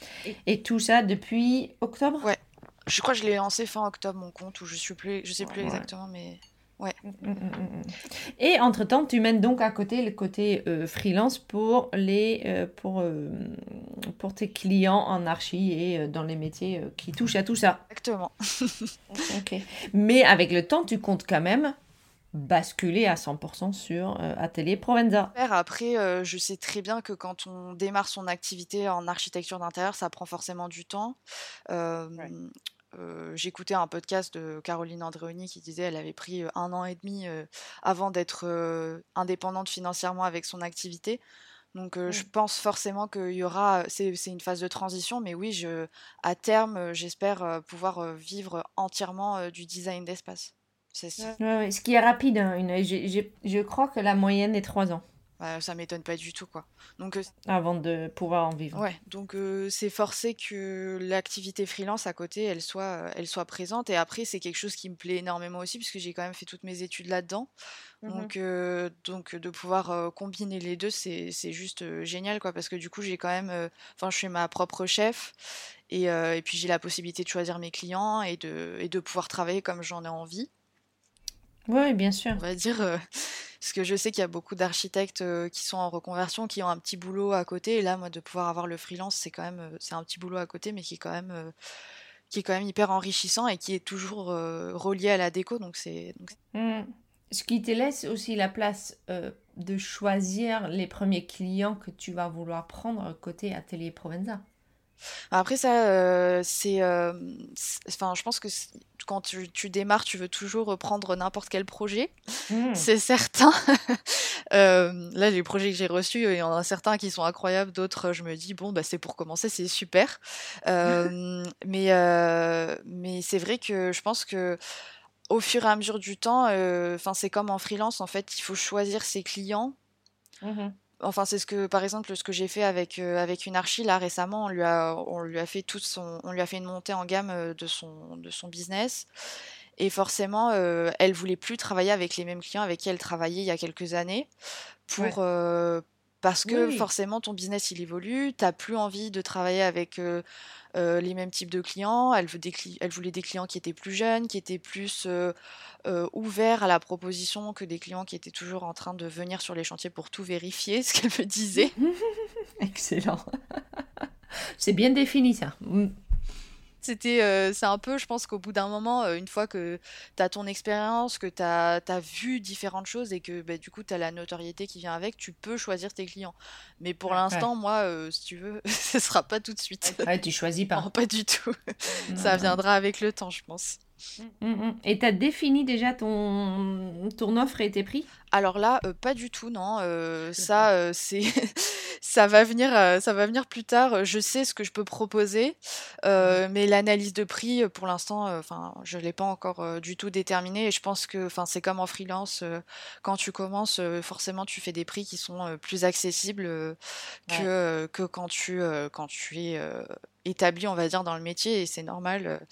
Et, tout ça depuis octobre? Ouais. Je crois que je l'ai lancé fin octobre mon compte ou je suis plus je sais plus exactement mais Ouais. Mm, mm, mm, Et entre-temps, tu mènes donc à côté le côté euh, freelance pour, les, euh, pour, euh, pour tes clients en archi et dans les métiers qui touchent à tout ça. Exactement. (laughs) ok. Mais avec le temps, tu comptes quand même basculer à 100% sur Atelier Provenza. Après, je sais très bien que quand on démarre son activité en architecture d'intérieur, ça prend forcément du temps. J'écoutais un podcast de Caroline Andréoni qui disait qu'elle avait pris un an et demi avant d'être indépendante financièrement avec son activité. Donc je pense forcément qu'il y aura, c'est une phase de transition, mais oui, je, à terme, j'espère pouvoir vivre entièrement du design d'espace. C'est ça. ce qui est rapide, hein, je crois que la moyenne est trois ans. Bah, ça m'étonne pas du tout, quoi. Donc, Avant de pouvoir en vivre. Ouais, donc c'est forcé que l'activité freelance à côté, elle soit, elle soit présente. Et après, c'est quelque chose qui me plaît énormément aussi, puisque j'ai quand même fait toutes mes études là-dedans. Mmh donc, donc de pouvoir combiner les deux, c'est juste génial, quoi. Parce que du coup, j'ai quand même, enfin, je suis ma propre chef. Et, et puis j'ai la possibilité de choisir mes clients et de, et de pouvoir travailler comme j'en ai envie. Oui, bien sûr. On va dire, (laughs) parce que je sais qu'il y a beaucoup d'architectes qui sont en reconversion, qui ont un petit boulot à côté. Et là, moi, de pouvoir avoir le freelance, c'est quand même, c'est un petit boulot à côté, mais qui est quand même, qui est quand même hyper enrichissant et qui est toujours relié à la déco. Donc c'est. Mmh. Ce qui te laisse aussi la place de choisir les premiers clients que tu vas vouloir prendre côté Atelier Provenza. Après ça, c'est, enfin, je pense que quand tu, démarres, tu veux toujours prendre n'importe quel projet, mmh. (laughs) c'est certain. (laughs) là, les projets que j'ai reçus, il y en a certains qui sont incroyables, d'autres, je me dis bon, bah c'est pour commencer, c'est super. (laughs) mais mais c'est vrai que je pense que au fur et à mesure du temps, enfin, c'est comme en freelance, en fait, il faut choisir ses clients. Mmh Enfin, c'est ce que, par exemple, ce que j'ai fait avec, avec une archi là récemment, on lui a, on lui a fait toute son, on lui a fait une montée en gamme de son, de son business. Et forcément, elle voulait plus travailler avec les mêmes clients avec qui elle travaillait il y a quelques années, pour, parce que forcément ton business il évolue, tu n'as plus envie de travailler avec euh, les mêmes types de clients. Elle, voulait des clients qui étaient plus jeunes, qui étaient plus euh, euh, ouverts à la proposition que des clients qui étaient toujours en train de venir sur les chantiers pour tout vérifier, (laughs) ce qu'elle me disait. (laughs) Excellent. (laughs) C'est bien défini ça. Mm. C'était, euh, c'est un peu, je pense qu'au bout d'un moment, euh, une fois que tu as ton expérience, que tu as, vu différentes choses et que bah, du coup tu as la notoriété qui vient avec, tu peux choisir tes clients. Mais pour l'instant, moi, euh, si tu veux, (laughs) ce sera pas tout de suite. Ouais, tu choisis pas. Non, pas du tout. Ça viendra avec le temps, je pense. Mm, mm. Et tu as défini déjà ton, ton offre et tes prix? Alors là, pas du tout, non. ça, c'est (laughs) ça va venir, euh, ça va venir plus tard. Je sais ce que je peux proposer, euh, mais l'analyse de prix, euh, pour l'instant, enfin, je l'ai pas encore du tout déterminé. Et je pense que, enfin, c'est comme en freelance, quand tu commences, forcément, tu fais des prix qui sont plus accessibles que que quand tu quand tu es établi, on va dire, dans le métier et c'est normal.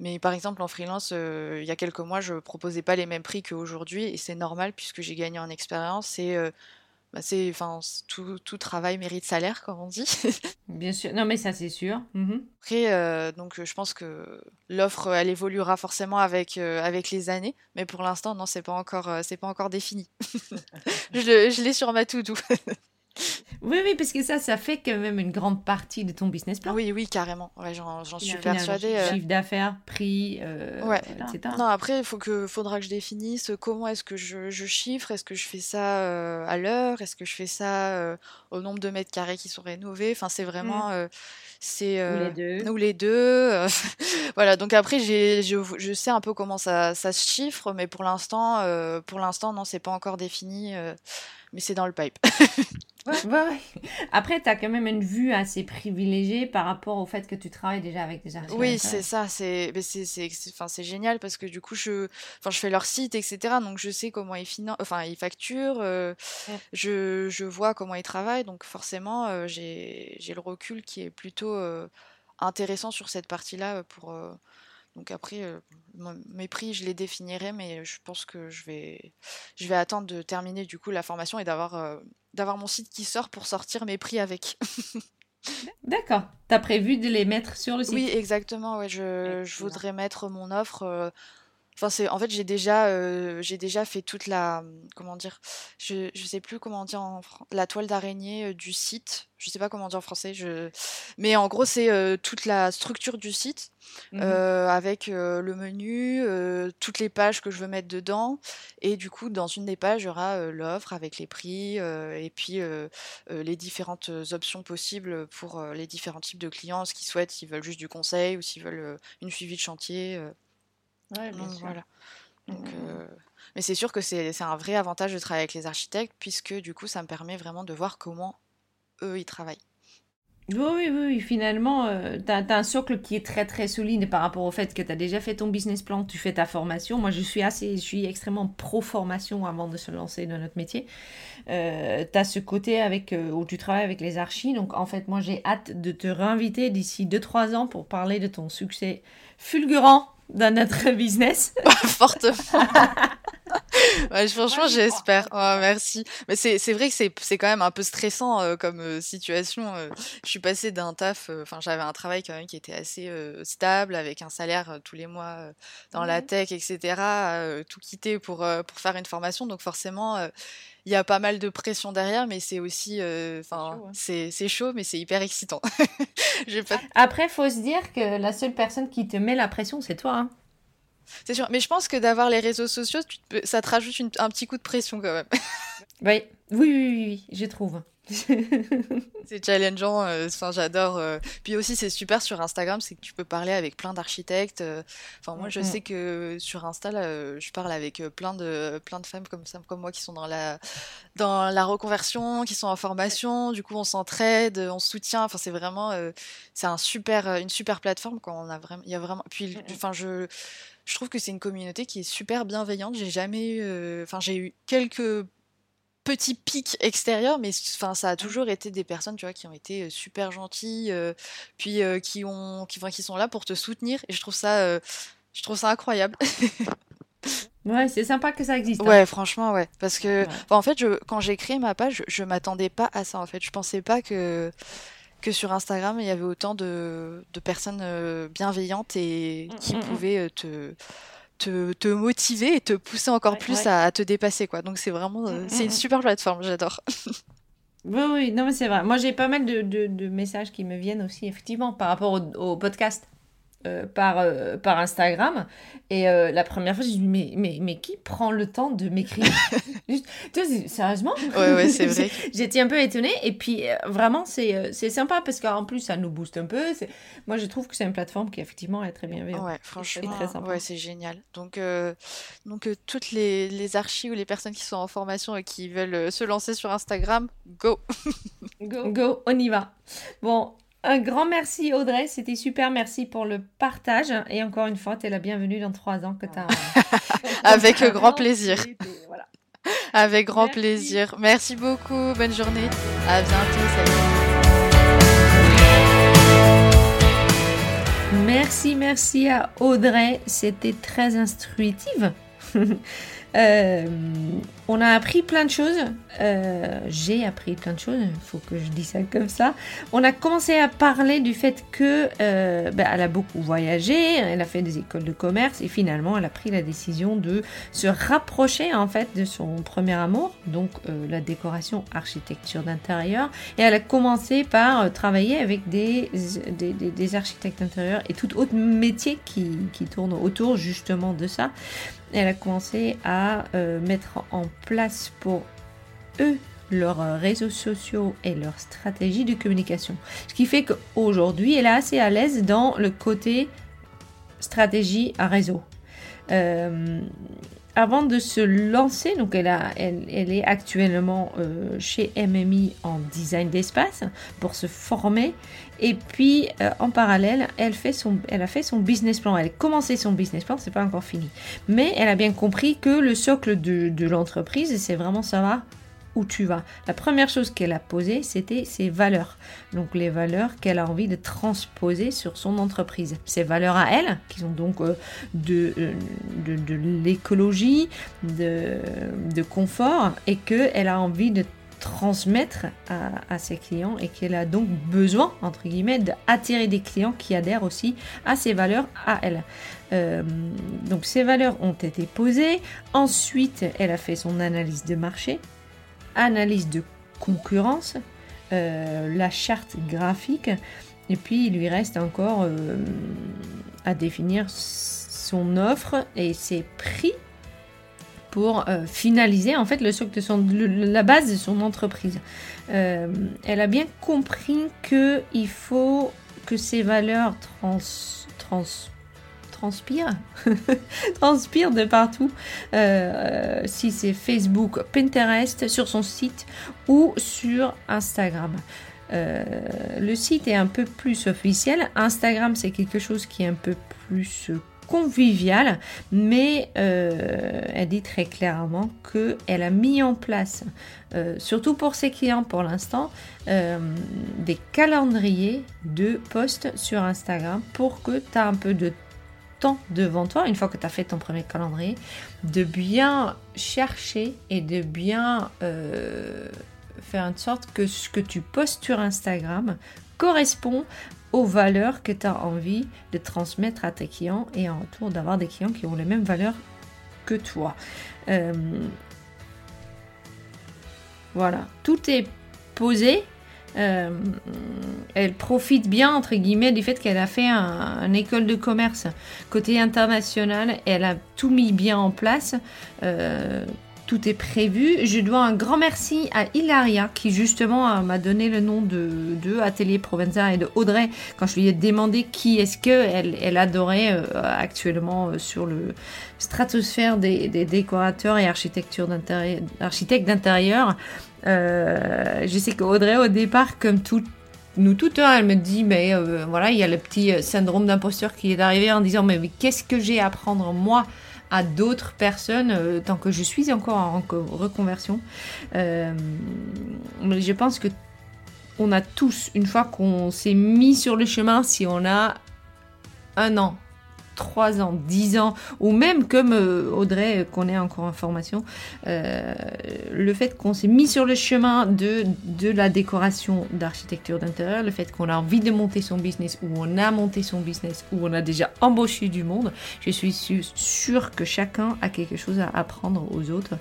Mais par exemple, en freelance, il y a quelques mois, je proposais pas les mêmes prix qu'aujourd'hui et c'est normal puisque j'ai gagné en expérience et bah, c'est, enfin, tout, tout, travail mérite salaire, comme on dit. (laughs) Bien sûr, non mais ça c'est sûr. Mmh Après, euh, donc je pense que l'offre, elle évoluera forcément avec, euh, avec les années, mais pour l'instant, non, c'est pas encore, euh, c'est pas encore défini. (laughs) je, l'ai sur ma to-do. (laughs) Oui, oui, parce que ça, ça fait quand même une grande partie de ton business plan. Oui, oui, carrément. Ouais, j'en, suis persuadée. Euh. Chiffre d'affaires, prix, euh, ouais. etc. Non, après, il faut que, faudra que je définisse comment est-ce que je, je chiffre. Est-ce que je fais ça euh, à l'heure? Est-ce que je fais ça au nombre de mètres carrés qui sont rénovés? Enfin, c'est vraiment... Mm. c'est ou les deux. Ou les deux. (laughs) voilà, donc après, j'ai, je, je, sais un peu comment ça, ça se chiffre, mais pour l'instant, pour l'instant, non, c'est pas encore défini, mais c'est dans le pipe. (laughs) Après, tu as quand même une vue assez privilégiée par rapport au fait que tu travailles déjà avec des artistes. Oui, c'est ça. C'est c'est génial parce que du coup, je, je fais leur site, etc. Donc, je sais comment ils, finan... enfin, ils facturent. Euh, je, je, vois comment ils travaillent. Donc, forcément, euh, j'ai le recul qui est plutôt euh, intéressant sur cette partie-là pour donc après, mes prix, je les définirai, mais je pense que je vais, je vais attendre de terminer du coup la formation et d'avoir d'avoir mon site qui sort pour sortir mes prix avec. (laughs) D'accord. Tu as prévu de les mettre sur le site Oui, exactement. Ouais, je, je voudrais mettre mon offre. Euh, Enfin, c'est en fait j'ai déjà j'ai déjà fait toute la comment dire je je sais plus comment dire en la toile d'araignée du site. Je sais pas comment dire en français je mais en gros c'est toute la structure du site mmh avec le menu toutes les pages que je veux mettre dedans. Et du coup dans une des pages il y aura l'offre avec les prix et puis les différentes options possibles pour les différents types de clients ce qu'ils souhaitent s'ils veulent juste du conseil ou s'ils veulent une suivi de chantier Ouais, bien sûr. Voilà. Donc, euh, mais c'est sûr que c'est un vrai avantage de travailler avec les architectes, puisque du coup, ça me permet vraiment de voir comment eux, ils travaillent. Oui, oui, oui, finalement, euh, tu as, un socle qui est très, très solide par rapport au fait que tu as déjà fait ton business plan, tu fais ta formation. Moi, je suis assez, je suis extrêmement pro-formation avant de se lancer dans notre métier. Euh, tu as ce côté avec, euh, où tu travailles avec les archis. Donc, en fait, moi, j'ai hâte de te réinviter d'ici 2-3 ans pour parler de ton succès fulgurant dans notre business. (laughs) Fortement. (laughs) ouais, franchement, j'espère. Oh, merci. Mais c'est vrai que c'est quand même un peu stressant euh, comme euh, situation. Euh. je suis passée d'un taf, enfin, j'avais un travail quand même qui était assez stable, avec un salaire tous les mois dans la tech, etc. tout quitter pour, pour faire une formation. Donc, forcément, il y a pas mal de pression derrière, mais c'est aussi, enfin, c'est chaud, mais c'est hyper excitant. (laughs) pas... Après, faut se dire que la seule personne qui te met la pression, c'est toi. Hein. C'est sûr. Mais je pense que d'avoir les réseaux sociaux, ça te rajoute un petit coup de pression quand même. oui, oui, oui, oui, je trouve. (laughs) c'est challengeant, euh, j'adore. Euh. Puis aussi c'est super sur Instagram, c'est que tu peux parler avec plein d'architectes. Euh. Enfin moi je mm, mm. sais que sur Insta je parle avec plein de plein de femmes comme ça, comme moi qui sont dans la dans la reconversion, qui sont en formation. Du coup on s'entraide, on se soutient. Enfin c'est vraiment c'est un super une super plateforme quand on a vraiment il y a vraiment. Puis mm, enfin je je trouve que c'est une communauté qui est super bienveillante. J'ai jamais eu, enfin j'ai eu quelques petits pics extérieurs, mais enfin ça a toujours été des personnes, tu vois, qui ont été super gentilles, euh, puis euh, qui ont, qui, qui sont là pour te soutenir, et je trouve ça, je trouve ça incroyable. (laughs) ouais, c'est sympa que ça existe. Hein. Ouais, franchement, ouais, parce que, en fait, je, quand j'ai créé ma page, je, je m'attendais pas à ça. En fait, je pensais pas que que sur Instagram il y avait autant de, de personnes bienveillantes et mm, qui mm, mm. pouvaient te te, te, motiver et te pousser encore plus À, te dépasser quoi. Donc c'est vraiment euh, c'est une super plateforme, j'adore. (laughs) oui oui, non mais c'est vrai. Moi j'ai pas mal de, de, de, messages qui me viennent aussi effectivement par rapport au, au podcast. Euh, par, euh, par Instagram. Et euh, la première fois, j'ai dit, mais, mais, mais qui prend le temps de m'écrire? (laughs) Sérieusement? Ouais, ouais, c'est (laughs) vrai. J'étais un peu étonnée. Et puis, vraiment, c'est sympa parce qu'en plus, ça nous booste un peu. Moi, je trouve que c'est une plateforme qui, effectivement, est très bienveillante. Ouais, franchement, très sympa. Ouais, c'est génial. Donc, donc toutes les, les archives ou les personnes qui sont en formation et qui veulent se lancer sur Instagram, go (laughs) Go, go on y va. Bon, un grand merci Audrey, c'était super, merci pour le partage. Et encore une fois, tu es la bienvenue dans trois ans que tu as... (laughs) Avec grand plaisir. (laughs) Avec grand plaisir. Merci beaucoup, bonne journée. À bientôt, salut. Merci, merci à Audrey, c'était très instruitif. (laughs) Euh, on a appris plein de choses. Euh, j'ai appris plein de choses. Il faut que je dise ça comme ça. On a commencé à parler du fait que euh, ben, elle a beaucoup voyagé. Elle a fait des écoles de commerce et finalement elle a pris la décision de se rapprocher en fait de son premier amour, donc la décoration architecture d'intérieur. Et elle a commencé par travailler avec des, des, architectes d'intérieur et tout autre métier qui, qui tourne autour justement de ça elle a commencé à euh, mettre en place pour eux leurs réseaux sociaux et leur stratégie de communication. Ce qui fait qu'aujourd'hui, elle est assez à l'aise dans le côté stratégie à réseau. Euh, avant de se lancer, donc elle, a, elle, est actuellement euh, chez MMI en design d'espace pour se former. Et puis euh, en parallèle, elle, a fait son business plan. Elle a commencé son business plan, c'est pas encore fini. Mais elle a bien compris que le socle de, l'entreprise, c'est vraiment savoir où tu vas. La première chose qu'elle a posée, c'était ses valeurs. Donc les valeurs qu'elle a envie de transposer sur son entreprise. Ses valeurs à elle, qui sont donc euh, euh, de, de, l'écologie, de, de confort, et qu'elle a envie de transmettre à, ses clients et qu'elle a donc besoin, entre guillemets, d'attirer des clients qui adhèrent aussi à ses valeurs à elle. Euh, donc ces valeurs ont été posées. Ensuite, elle a fait son analyse de marché, analyse de concurrence, euh, la charte graphique, et puis il lui reste encore euh, à définir son offre et ses prix pour euh, finaliser en fait le socle de son, la base de son entreprise. Euh, elle a bien compris que il faut que ces valeurs trans, trans transpirent, (laughs) transpirent de partout. Euh, si c'est Facebook, Pinterest, sur son site ou sur Instagram. le site est un peu plus officiel. Instagram, c'est quelque chose qui est un peu plus conviviale, mais euh, elle dit très clairement qu'elle a mis en place, euh, surtout pour ses clients pour l'instant, euh, des calendriers de posts sur Instagram pour que tu as un peu de temps devant toi, une fois que tu as fait ton premier calendrier, de bien chercher et de bien faire en sorte que ce que tu postes sur Instagram correspond aux valeurs que tu as envie de transmettre à tes clients et en retour d'avoir des clients qui ont les mêmes valeurs que toi. Euh, voilà, tout est posé. Euh, elle profite bien, entre guillemets, du fait qu'elle a fait un, école de commerce côté international. Elle a tout mis bien en place. Euh, tout est prévu. Je dois un grand merci à Hilaria qui justement m'a donné le nom de, de, Atelier Provenza et de Audrey quand je lui ai demandé qui est-ce que elle, adorait euh, actuellement euh, sur le stratosphère des, décorateurs et architectes d'intérieur. Euh, je sais qu'Audrey au départ comme tout nous toutes, hein, elle me dit, mais voilà, il y a le petit syndrome d'imposteur qui est arrivé en disant, mais qu'est-ce que j'ai à apprendre moi? À d'autres personnes euh, tant que je suis encore en reconversion. Euh, je pense que on a tous, une fois qu'on s'est mis sur le chemin, si on a un an, 3 ans, 10 ans, ou même comme euh, Audrey, euh, qu'on est encore en formation, euh, le fait qu'on s'est mis sur le chemin de, de la décoration d'architecture d'intérieur, le fait qu'on a envie de monter son business, ou on a monté son business, ou on a déjà embauché du monde, je suis sûre que chacun a quelque chose à apprendre aux autres.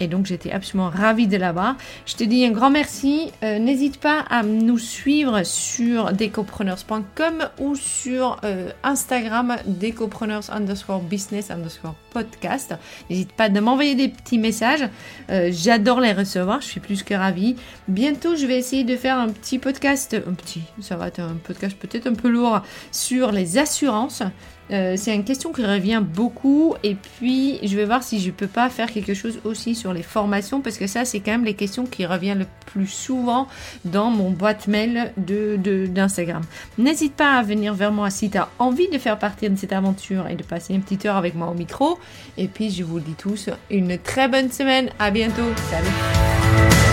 et donc j'étais absolument ravie de là-bas. Je te dis un grand merci. N'hésite pas à nous suivre sur decopreneurs.com ou sur Instagram Decopreneurs underscore business underscore podcast. N'hésite pas à m'envoyer des petits messages. Euh, j'adore les recevoir. Je suis plus que ravie. Bientôt, je vais essayer de faire un petit podcast. Un petit, ça va être un podcast peut-être un peu lourd sur les assurances. Euh, c'est une question qui revient beaucoup et puis je vais voir si je peux pas faire quelque chose aussi sur les formations parce que ça c'est quand même les questions qui reviennent le plus souvent dans mon boîte mail de, d'Instagram. N'hésite pas à venir vers moi si tu as envie de faire partie de cette aventure et de passer une petite heure avec moi au micro. Et puis je vous dis tous une très bonne semaine. À bientôt. Salut.